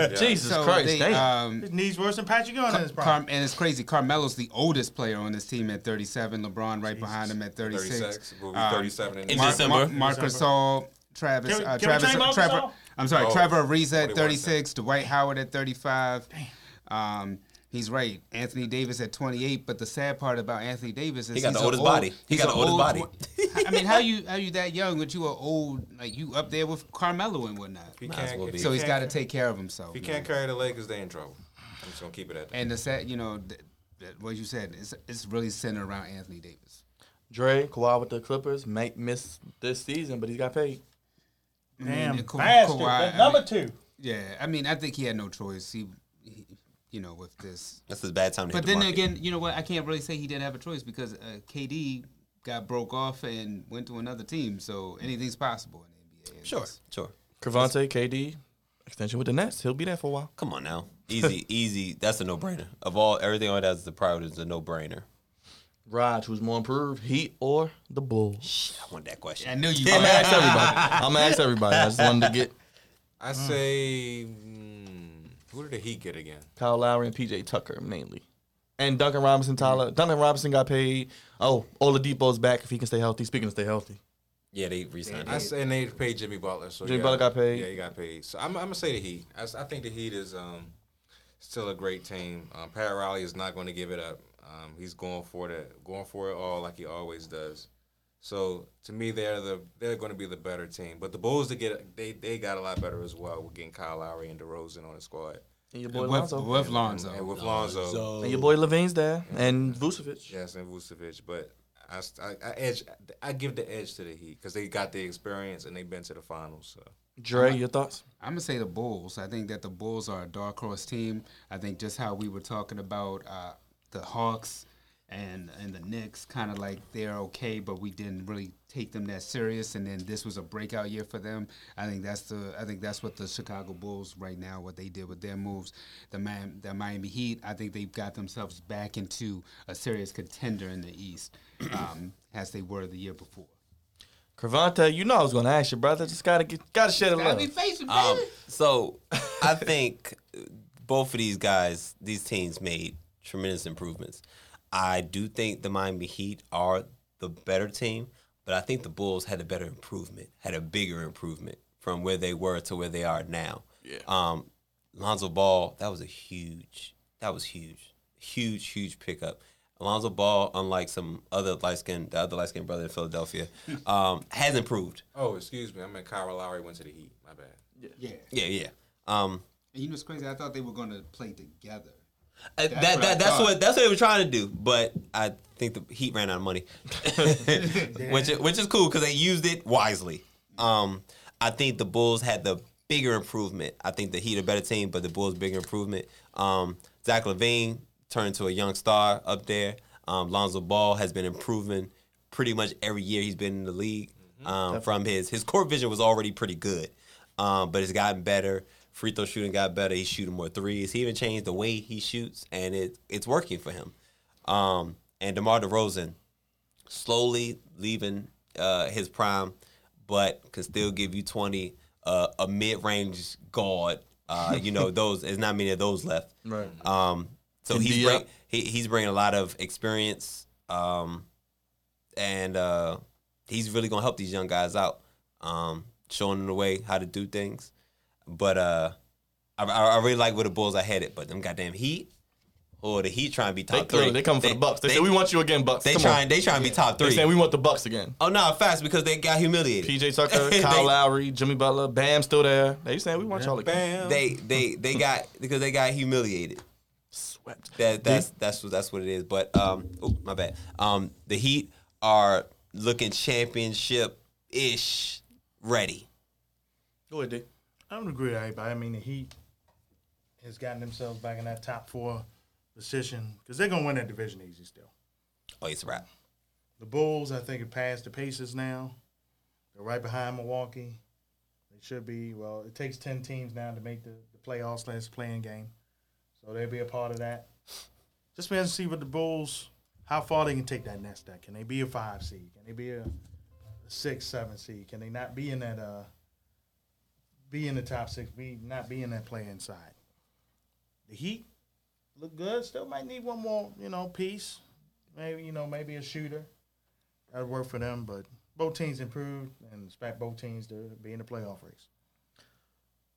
season. Jesus so Christ, they, um, His knees worse than Patrick Ewing in Car- and it's crazy. Carmelo's the oldest player on this team at 37. LeBron right behind him at 36. 36 will be Um, 37 in, in Mar- December. Mar- Marc Gasol, Travis, Can uh, can Travis, change Marc Trevor. I'm sorry, Oh, Trevor Ariza at 41 36, Dwight Howard at 35. Um, he's right. Anthony Davis at 28, but the sad part about Anthony Davis is He got he's the oldest old- body. He got the oldest old body. I mean, how you how you that young, but you are old, like you up there with Carmelo and whatnot. He can't, well if be. he So he's got to take care of himself. If he man. can't carry the Lakers, they in trouble. I'm just gonna keep it at that. And the sad, you know, th- th- what you said, it's it's really centered around Anthony Davis. Dre, Kawhi with the Clippers might miss this season, but he's got paid. I mean, Damn Ka- bastard. Kawhi, That's I number mean- two. Yeah, I mean, I think he had no choice. He, he you know, with this. That's his bad time to But hit the then market. again, you know what? I can't really say he didn't have a choice because uh, KD got broke off and went to another team. So anything's possible in the NBA. I Sure, sure. Cravante, KD, extension with the Nets. He'll be there for a while. Come on now. Easy, easy. That's a no brainer. Of all everything on that is the priority is a no brainer. Raj, who's more improved, Heat or the Bulls? I want that question. I knew you. I'm gonna ask everybody. I'm gonna ask everybody. I just wanted to get I say, mm, who did the Heat get again? Kyle Lowry and PJ Tucker mainly, and Duncan Robinson. Tyler Duncan Robinson got paid. Oh, Oladipo's back if he can stay healthy. Speaking of stay healthy, Yeah, they resigned. I him. say and they paid Jimmy Butler. So Jimmy yeah, Butler got paid. Yeah, he got paid. So I'm, I'm gonna say the Heat. I, s- I think the Heat is um, still a great team. Um, Pat Riley is not going to give it up. Um, he's going for it, going for it all like he always does. So to me, they're the they're going to be the better team. But the Bulls to get they they got a lot better as well with getting Kyle Lowry and DeRozan on the squad and your boy with, Lonzo, with Lonzo. and with Lonzo. and your boy LaVine's there, and Vucevic. Yes, and Vucevic, but I, I, I edge I give the edge to the Heat because they got the experience and they've been to the finals. So Dre, your thoughts? I'm gonna say the Bulls. I think that the Bulls are a dark horse team. I think just how we were talking about uh, the Hawks and and the Knicks, kind of like they're okay, but we didn't really take them that serious. And then this was a breakout year for them. I think that's the I think that's what the Chicago Bulls right now what they did with their moves. The Man, the Miami Heat. I think they've got themselves back into a serious contender in the East, um, as they were the year before. Cravante, you know I was gonna ask you, brother. Just gotta get, gotta share the Gotta love. be patient, baby. Um, so I think both of these guys, these teams made tremendous improvements. I do think the Miami Heat are the better team, but I think the Bulls had a better improvement, had a bigger improvement from where they were to where they are now. Yeah. Um, Lonzo Ball, that was a huge, that was huge, huge, huge pickup. Alonzo Ball, unlike some other light skin, the other light skinned brother in Philadelphia, um, has improved. oh excuse me, I meant Kyle Lowry went to the Heat. My bad. yeah. Yeah, yeah. Um, And you know what's crazy? I thought they were gonna play together. Uh, that, what that, that's thought. what that's what they were trying to do, but I think the Heat ran out of money, which is- which is cool because they used it wisely. Um, I think the Bulls had the bigger improvement. I think the Heat a better team, but the Bulls bigger improvement. Um, Zach LaVine turned to a young star up there. Um, Lonzo Ball has been improving pretty much every year he's been in the league. Um, from his his court vision was already pretty good, um, but it's gotten better. Free throw shooting got better. He's shooting more threes. He even changed the way he shoots, and it it's working for him. Um, and DeMar DeRozan slowly leaving uh, his prime, but can still give you twenty. Uh, a mid range guard. Uh, you know those. There's not many of those left. Right. Um, so he's bring, he, he's bringing a lot of experience, um, and uh, he's really gonna help these young guys out, um, showing them the way how to do things. But uh, I, I I really like where the Bulls are headed. But them goddamn Heat, or the Heat trying to be top clearly three. they coming for the Bucks. They, say we want you again, Bucks. They Come trying On. they trying to be top three. They three. saying we want the Bucks again. oh no, fast because they got humiliated. PJ Tucker, They- Kyle Lowry, Jimmy Butler, Bam still there. They saying we want y'all again. Bam. They they they got because they got humiliated. Swept. That that's that's what that's what it is. But um, oh my bad. Um, the Heat are looking championship ish ready. Go ahead, D. I don't agree with everybody. I mean, the Heat has gotten themselves back in that top four position because they're gonna win that division easy still. Oh, it's a wrap. The Bulls, I think, have passed the Pacers now. They're right behind Milwaukee. They should be. Well, it takes ten teams now to make the, the playoffs last playing game, so they'll be a part of that. Just wait to see what the Bulls, how far they can take that next step. Can they be a five seed? Can they be a, a six, seven seed? Can they not be in that uh be in the top six? Be not be in that play inside. The Heat look good. Still might need one more, you know, piece. Maybe you know, maybe a shooter. That'd work for them, but both teams improved and expect both teams to be in the playoff race.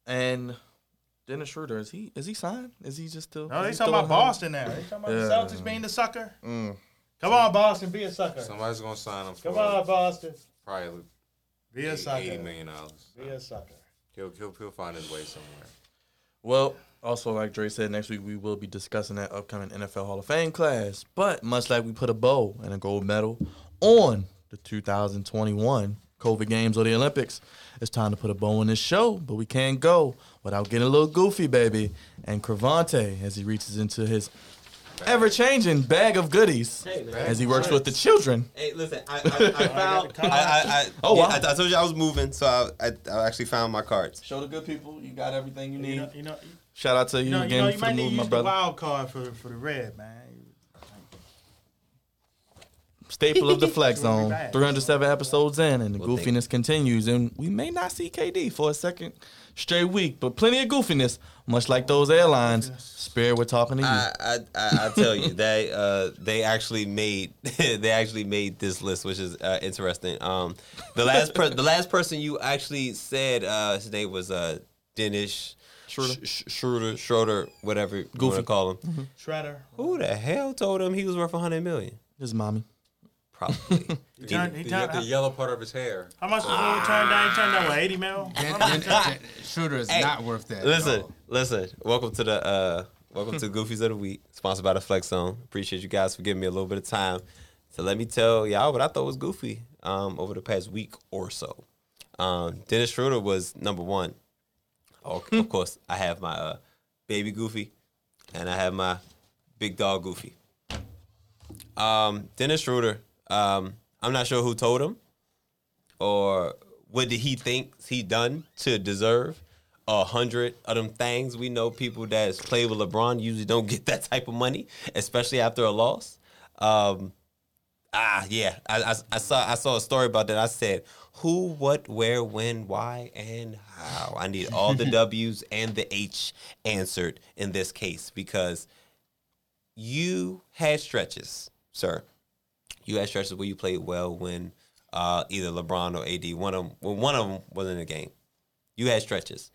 And Dennis Schroeder is he is he signed? Is he just still? No, they talking still about on? Boston now. They talking about Yeah. the Celtics being the sucker. Mm. Come on, Boston, be a sucker. Somebody's gonna sign him for Come on, Boston, probably be a sucker. million dollars. Be a sucker. He'll, he'll he'll find his way somewhere. Well, also like Dre said, next week we will be discussing that upcoming NFL Hall of Fame class. But much like we put a bow and a gold medal on the 2021 COVID Games or the Olympics, it's time to put a bow on this show. But we can't go without getting a little goofy, baby. And Cravante, as he reaches into his ever-changing bag of goodies, Hey, as he works with the children. Hey, listen, I, I, I found. I, I, I, Oh, yeah, wow. I, I told you I was moving, so I, I, I actually found my cards. Show the good people you got everything you You need. know, you know, Shout out to you, you know, you, again know, you for might the need move, to my use the brother. wild card for for the red, man. Staple of the Flex She Zone. 307 episodes in, and the Well, thank goofiness continues. And we may not see KD for a second straight week, but plenty of goofiness, much like those airlines. Spirit, we're talking to you. I, I, I, I tell you, they uh, they actually made they actually made this list, which is uh, interesting. Um, the last per- the last person you actually said uh, his name was uh, Dennis Schroeder. Sch- Sch- Schroeder, Schroeder, whatever you want Goofy. to call him. Shredder. Who the hell told him he was worth 100 million? His mommy. Probably. He turned. He The, turned. the yellow part of his hair. how much was what he turned down? He turned down what? Eighty mil. Schroeder is Hey, not worth that. listen, all. listen. Welcome to the uh, welcome to Goofies of the Week, sponsored by the Flex Zone. Appreciate you guys for giving me a little bit of time to let me tell y'all what I thought was goofy um, over the past week or so. Um, Dennis Schroeder was number one. Oh, of course, I have my uh, baby Goofy, and I have my big dog Goofy. Um, Dennis Schroeder. Um, I'm not sure who told him or what did he think he done to deserve a hundred of them things? We know people that play with LeBron usually don't get that type of money, especially after a loss. Um, ah, yeah, I, I, I saw I saw a story about that. I said, who, what, where, when, why, and how. I need all the W's and the H answered in this case because you had stretches, sir you had stretches where you played well when uh, either LeBron or AD one of them, well, one of them was in the game. You had stretches,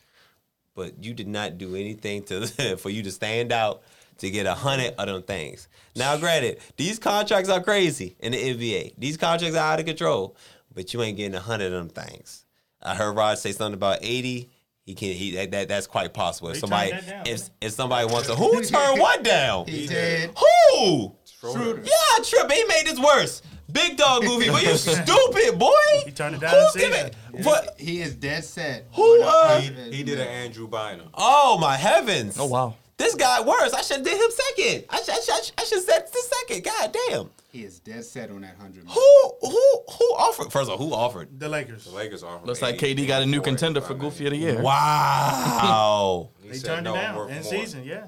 but you did not do anything to for you to stand out to get a hundred of them things. Now, granted, these contracts are crazy in the NBA. These contracts are out of control, but you ain't getting a hundred of them things. I heard Rod say something about eighty. He can. He that, that that's quite possible. If He turned somebody, down, if if somebody wants to, who turned what down? He did. Who? Schroeder. Yeah, Trip. He made this worse. Big dog goofy, but you stupid boy. He turned it down Who's in season. giving? What? He is dead set. Who, uh, He, he did an Andrew Bynum. Oh my heavens! Oh, wow. This guy worse. I should have did him second. I should. I should. I should said the second. God damn. He is dead set on that hundred. Who? Who? Who offered? First of all, who offered? The Lakers. The Lakers offered. Looks like KD got a new contender for 85 Goofy of the Year. Wow. He They turned no, it I'm down in more. season. Yeah.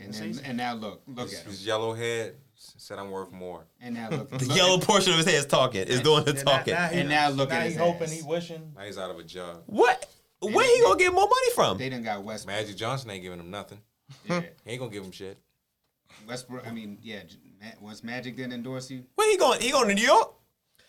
And, then, and now look, look at him. His yellow head said I'm worth more. And now look. The look yellow at- portion of his head is talking. Is doing the talking. Now, now he, And now look now at he his hoping, ass. he wishing. Now he's out of a job. What? Where he gonna get more money from? They done got Westbrook. Magic Johnson ain't giving him nothing. Yeah. He ain't gonna give him shit. Westbrook. I mean, yeah. J- Ma- Once Magic didn't endorse you, Where he going? He going to New York?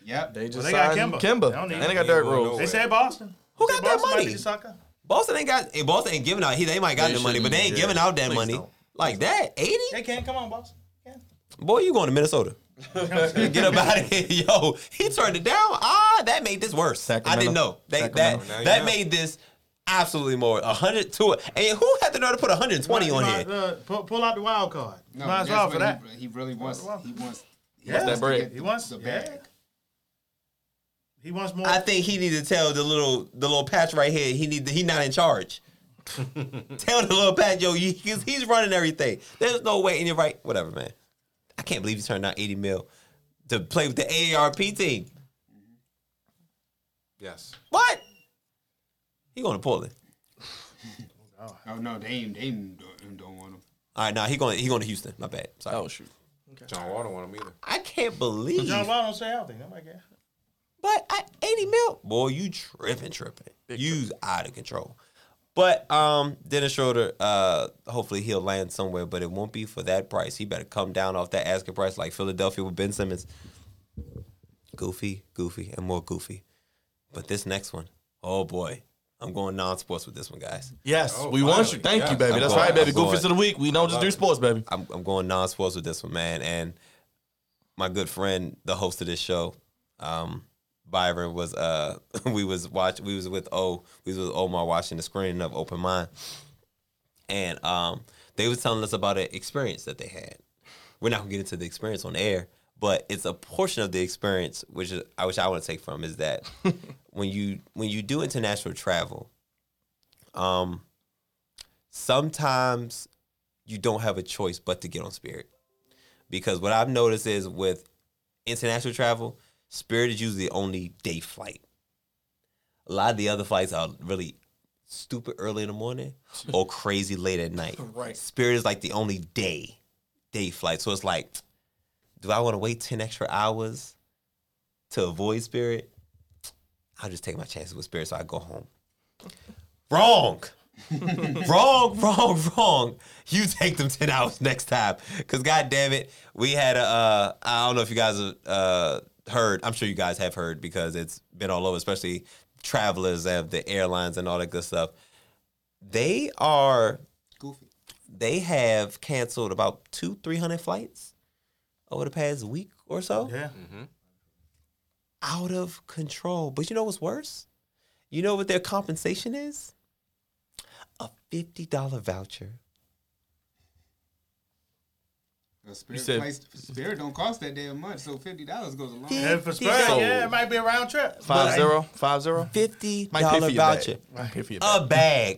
yep. They just they got signed Kemba. Kimba. They don't need and they got He Derrick Rose. They nowhere. said Boston. Who They got said that Boston might be money? the. Boston ain't got. Hey, Boston ain't giving out. He they might got the money, but they ain't shouldn't, giving out that Please money don't. Like that. Eighty? They can't. come on, Boston. Yeah. Boy, you going to Minnesota? Get up out of here, yo! He turned it down. Ah, that made this worse. Sacramento. I didn't know that Now that you know. made this absolutely more. A hundred to it. And who had the nerve to put hundred and twenty You on might, here? uh, pull, pull out the wild card. No, might as well for that. He, he really wants. He wants. He Yeah. wants that bread. He wants the yeah. bag. He wants more. I think he need to tell the little the little patch right here. He need he not in charge. tell the little patch, yo, he, he's, he's running everything. There's no way in your right. Whatever, man. I can't believe he turned down eighty mil to play with the AARP team. Yes. What? He going to Portland. Oh no, they ain't. They ain't, don't, don't want him. All right, now he going he going to Houston. My bad. Sorry. Oh, shoot. John Wall don't want him either. I can't believe. John Wall don't say healthy. Nobody cares. But I, 80 mil, boy, you tripping, tripping. You's out of control. But um, Dennis Schroeder, uh, hopefully he'll land somewhere, but it won't be for that price. He better come down off that asking price like Philadelphia with Ben Simmons. Goofy, goofy, and more goofy. But this next one, oh boy, I'm going non-sports with this one, guys. Yes, Oh, we want you. Thank you, baby. I'm That's going- right, baby. I'm going. Goofies of the week. We don't just do sports, baby. I'm, I'm going non-sports with this one, man. And my good friend, the host of this show, um, Byron was uh we was watch we was with O we was with Omar watching the screening of Open Mind, and um they was telling us about an experience that they had. We're not gonna get into the experience on air, but it's a portion of the experience which is I which I want to take from is that when you when you do international travel, um, sometimes you don't have a choice but to get on Spirit. Because what I've noticed is with international travel, Spirit is usually the only day flight. A lot of the other flights are really stupid early in the morning or crazy late at night. Right. Spirit is like the only day day flight. So it's like, do I want to wait 10 extra hours to avoid Spirit? I'll just take my chances with Spirit so I go home. Wrong. wrong, wrong, wrong. You take them 10 hours next time. Cause god damn it, we had a uh I don't know if you guys have uh heard, I'm sure you guys have heard because it's been all over, especially travelers of the airlines and all that good stuff. They are Goofy. they have canceled about two, three hundred flights over the past week or so. Yeah. Mm-hmm. Out of control. But you know what's worse? You know what their compensation is? A fifty dollar voucher. Well, Spirit, said- flights- Spirit don't cost that damn much, so fifty dollars goes a long. way. For Spirit, So- yeah, it might be a round trip. Five But- zero, five zero. Fifty Might pay dollar for your voucher. bag. Might pay for your A bag.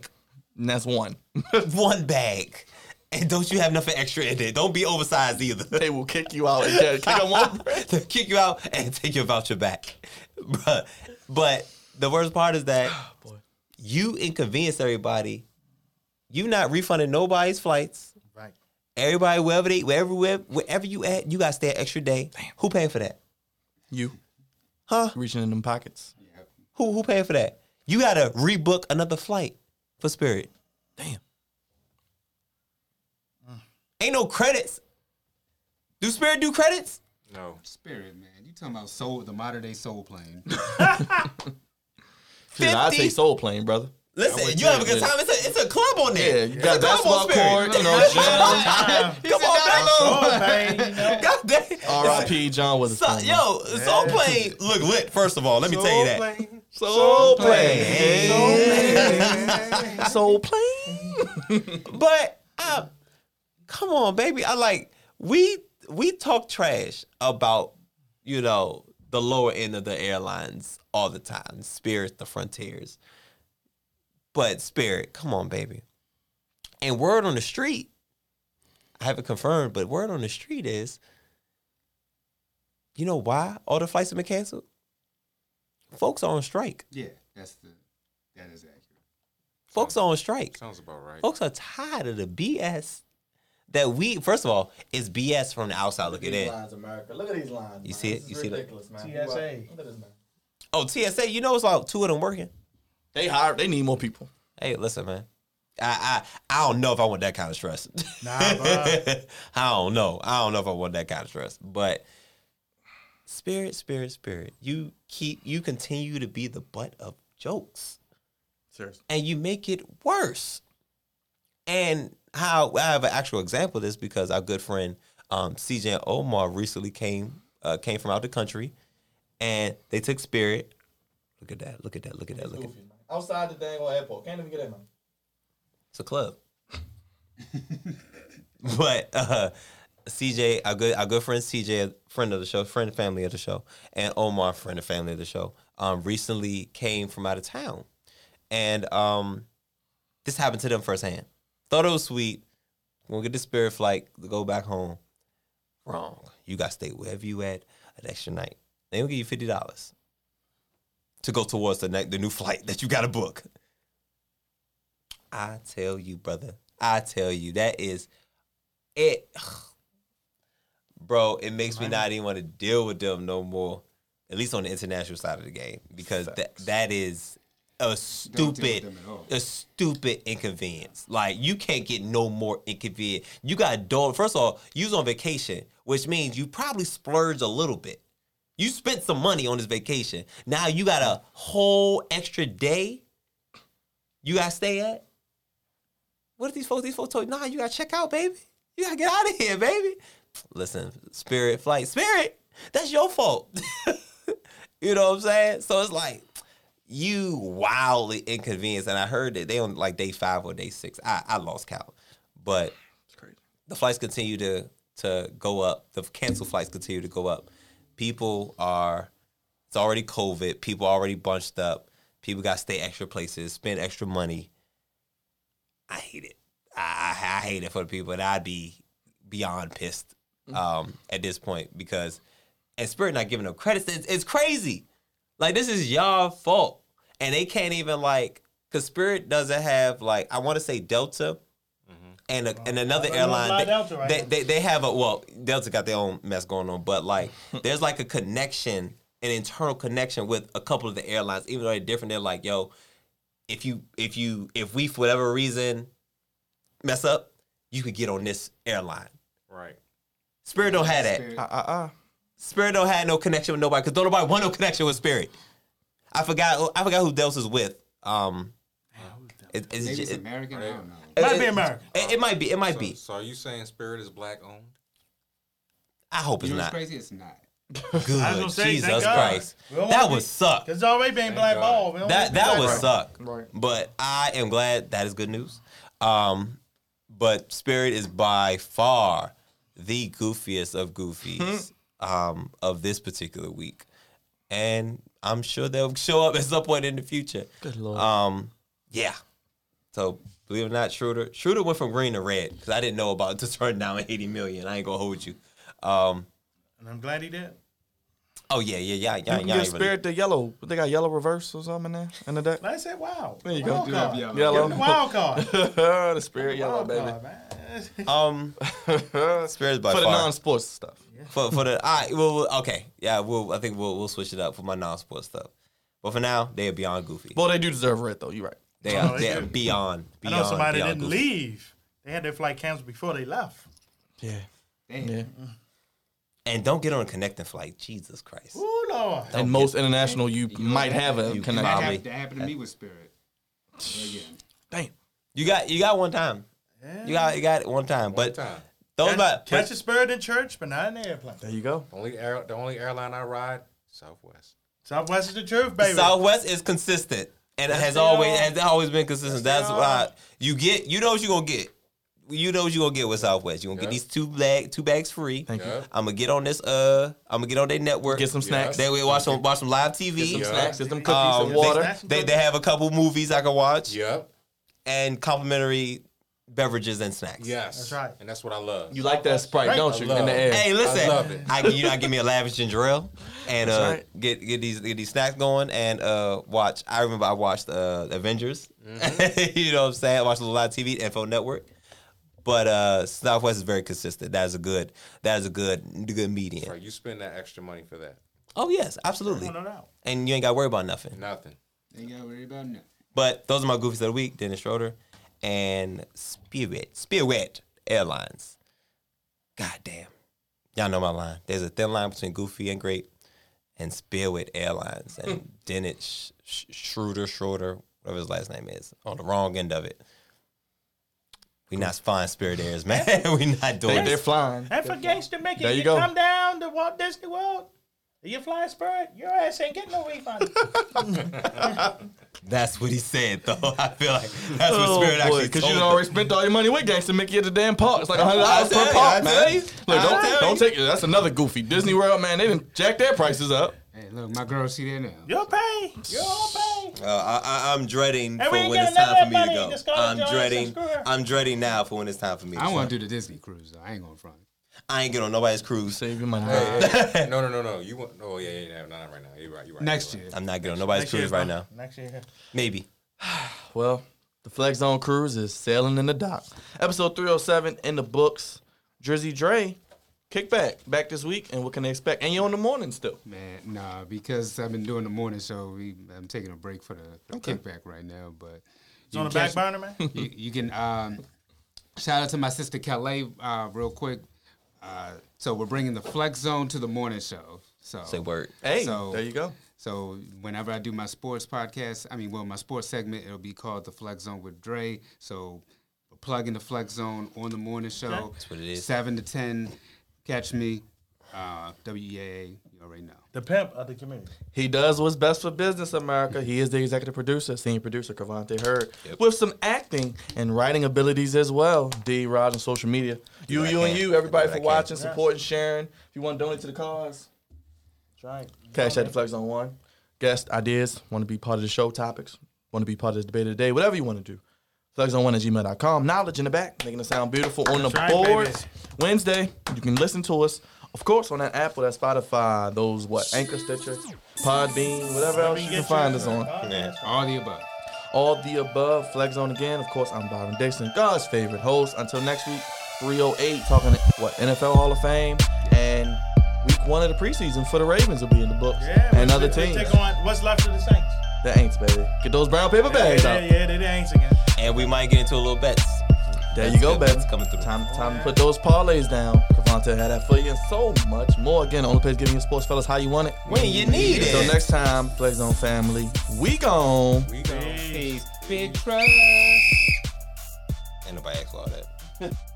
bag. And that's one. One bag. And don't you have nothing extra in it. Don't be oversized either. they will kick you out and get- kick them off. to kick you out and take your voucher back. But, but the worst part is that Boy. you inconvenience everybody. You not refunding nobody's flights. Right. Everybody, wherever they, wherever, wherever, wherever you at, you got to stay an extra day. Who paying for that? You Huh? reaching in them pockets. Who who paying for that? You got to rebook another flight for Spirit. Damn. Mm. Ain't no credits. Do Spirit do credits? No. Spirit, man. You talking about soul, the modern day soul plane? Shit, I 50? take Soul Plane, brother. Listen, you have a good time. It's a, it's a club on there. Yeah, you got It's a club on basketball court, Spirit. you know, gym. Come on, back Soul pain, you know. God damn. R.I.P. John Witherspoon. So, yo, Soul Plane look lit. First of all, let me tell you that. Soul Plane. Soul Plane. But uh, come on, baby. I like we we talk trash about you know the lower end of the airlines all the time. Spirit, the Frontiers. But Spirit, come on, baby. And word on the street, I haven't confirmed, but word on the street is, you know why all the flights have been canceled? Folks are on strike. yeah, that's the that is accurate. Folks are on strike. Sounds about right. Folks are tired of the BS that we. First of all, it's BS from the outside looking in. lines, America. Look at these lines. You man. see it? This You is see that? ridiculous, man. TSA. Look at this, man. Oh, TSA, you know it's like two of them working. They hire. They need more people. Hey, listen, man. I I I don't know if I want that kind of stress. Nah, bruh. I don't know. I don't know if I want that kind of stress. But spirit, spirit, spirit. You keep you continue to be the butt of jokes. Seriously. and you make it worse. And how I have an actual example of this because our good friend um, CJ and Omar recently came uh, came from out the country, and they took Spirit. Look at that! Look at that! Look at that! Look at Goofy, man. Outside the dang old airport. Can't even get in, it's a club. but uh, CJ, our good our good friend CJ, friend of the show, friend family of the show, and Omar, friend and family of the show, um, recently came from out of town, and um, this happened to them firsthand. Thought it was sweet. Gonna get the spirit flight to go back home. Wrong. You got to stay wherever you at an extra night. They gonna give you fifty dollars to go towards the ne- the new flight that you got to book. I tell you, brother. I tell you, that is it. Bro, it makes me not even want to deal with them no more. At least on the international side of the game, because that that is a stupid, them at all. a stupid inconvenience. Like you can't get no more inconvenient. You got dog. First of all, you was on vacation, which means you probably splurged a little bit. You spent some money on this vacation. Now you got a whole extra day you gotta stay at? What if these folks, these folks told you, nah, you gotta check out, baby. You gotta get out of here, baby. Listen, Spirit flight, Spirit, that's your fault. you know what I'm saying? So it's like you wildly inconvenienced. And I heard that they on like day five or day six. I, I lost count. But the flights continue to to go up. The cancel flights continue to go up. People are it's already COVID. People already bunched up. People got to stay extra places, spend extra money. I hate it. I, I, I hate it for the people, and I'd be beyond pissed um, at this point because and Spirit not giving them credit. It's, it's crazy. Like this is y'all fault, and they can't even like because Spirit doesn't have like I want to say Delta. And, a, and another you airline, they, Delta right they, they, they have a well, Delta got their own mess going on, but like there's like a connection, an internal connection with a couple of the airlines, even though they're different. They're like, yo, if you if you if we for whatever reason mess up, you could get on this airline. Right. Spirit don't have that. Spirit. Uh uh uh. Spirit don't have no connection with nobody because don't nobody want no connection with Spirit. I forgot. I forgot who Delta's with. Um, it, it's, Maybe it's it, American. I don't know. It might be American. It, it might be. It might So, be. so are you saying Spirit is black owned? I hope You it's know not. crazy? It's not. Good. I was gonna say, thank Jesus Christ. That wanna would be- suck. It's already been Thank blackballed. We That wanna that would blackballed. suck. Right. But I am glad that is good news. Um, but Spirit is by far the goofiest of goofies um, of this particular week, and I'm sure they'll show up at some point in the future. Good lord. Um, yeah. So believe it or not, Schroeder Schroeder went from green to red because I didn't know about to turn down 80 million. I ain't gonna hold you. Um, And I'm glad he did. oh yeah, yeah, yeah, you yeah, can yeah. give Spirit the yellow. They got yellow reverse or something in there in the deck. I said, wow. There you go. Wild Do card. yellow. Yellow. Give the wild card. the Spirit yellow, Wild baby. card. Um, Spirit is by For the non-sports stuff. for for the I well well, okay yeah we'll I think we'll we'll switch it up for my non-sports stuff. But for now, they are beyond goofy. Well, they do deserve red though. You're right. They Oh, are they they are do. beyond I know somebody didn't goofy. leave. They had their flight canceled before they left. Yeah. Damn. Yeah. And don't get on a connecting flight. Jesus Christ. Ooh, Lord. Don't And most international, you might have a You That, connection. happened, that happened to me with Spirit. Again. Damn. You got you got one time. You got you got it one time. One But time. those Catch, about catch a spirit in church, but not in the airplane. There you go. Only air, the only airline I ride, Southwest. Southwest is the truth, baby. Southwest is consistent and it has always has always been consistent. Yes, That's why you get you know what you gonna get. You know what you gonna get with Southwest. You gonna Yeah. get these two bag two bags free. Thank you. I'm gonna get on this uh I'm gonna get on their network. Get some snacks. They will watch some watch some live TV. Get some Yeah. snacks. Get some cookies, Um, some water. Snacks. They, they have a couple movies I can watch Yep. and complimentary beverages and snacks. Yes. That's right. And that's what I love. You like that Sprite, Right. don't I you? love In the it. air. Hey, listen, I love it. I you know, give me a lavish ginger ale and uh, right. get get these get these snacks going and uh, watch. I remember I watched uh, Avengers. Mm-hmm. you know what I'm saying? I watched a of TV, Info Network. But uh, Southwest is very consistent. That is a good. That is a good good median. Right, you spend that extra money for that. Oh yes, absolutely. No doubt. And you ain't got to worry about nothing. Nothing. Ain't got to worry about nothing. But those are my goofies of the week: Dennis Schroeder and Spirit Spirit Airlines. God damn, y'all know my line. There's a thin line between goofy and great, and Spirit Airlines and hmm. Dennis Sh- Sh- Schroeder Schroeder, whatever his last name is, on the wrong end of it. We hmm. not flying Spirit Airs, man. we not doing They, they're flying. And for Gangster Mickey, There you, you go. come down to Walt Disney World. You fly Spirit, your ass ain't getting no refund. That's what he said, though. I feel like that's what Spirit actually Because Oh, you already spent all your money with Gangsta Mickey at the damn park. It's like hundred dollars tell per you, I park, tell man. you. Look, I don't don't take it. That's another goofy Disney World, man. They didn't jack their prices up. Hey, look, my girl, see there now. You'll pay. You'll pay. Uh, I, I, I'm dreading And for when it's time for me to go. money. Just call I'm dreading. I'm dreading now for when it's time for me. To I go. want to do the Disney cruise, though. I ain't going to front. I ain't get on nobody's cruise. Save your money. Hey, hey, no, no, no, no. You want? Oh yeah, yeah, yeah. No, not right now. You're right. You're right. Next you're year. I'm not getting on nobody's Next year, cruise right now. Next year. Maybe. Well, the Flex Zone Cruise is sailing in the dock. Episode 307 in the books. Drizzy Dre, kickback back this week, and what can they expect? And you're on the morning still. Man, nah, because I've been doing the morning show. We, I'm taking a break for the, the kickback right now. But It's on the back burner, man. you, you can um, shout out to my sister Calais uh, real quick. Uh, so we're bringing the Flex Zone to the morning show. So Say word. Hey, So- there you go. So whenever I do my sports podcast, I mean, well, my sports segment, it'll be called the Flex Zone with Dre. So plug in the Flex Zone on the morning show. That's what it is. Seven to ten, catch me. Uh, WEAA, you already know. The pimp of the community. He does what's best for business, America. He is the executive producer, senior producer, Cavante Hurd, Yep. with some acting and writing abilities as well. D. Raj on social media. You, what I you, and you, everybody for I can. watching, supporting, sharing. If you want to donate to the cause, That's right. cash at the Flex on One. Guest ideas, want to be part of the show topics, want to be part of the debate of the day, whatever you want to do. Flex on one at gmail.com. Knowledge in the back, making it sound beautiful on That's the right, boards. baby. Wednesday, you can listen to us, of course, on that Apple, that Spotify, those what, Anchor Stitcher, Podbean, whatever else you can find us on. Yeah. All the above. All the above, Flex Zone again. Of course, I'm Byron Dixon, God's favorite host. Until next week, 308, talking what NFL Hall of Fame and week one of the preseason for the Ravens will be in the books Yeah. and other teams. Take on what's left of the Saints. The Aints, baby. Get those brown paper bags yeah, out. Yeah, yeah, they the Aints again. And we might get into a little bets. There That's you go, good. baby. That's coming through. Time, time to put those parlays down. Cavante had that for you and so much more. Again, only place giving you sports fellas how you want it. When you need it. Until next time, Flex Zone family, we gone. We go. Peace. Big trust. Ain't nobody asked for all that.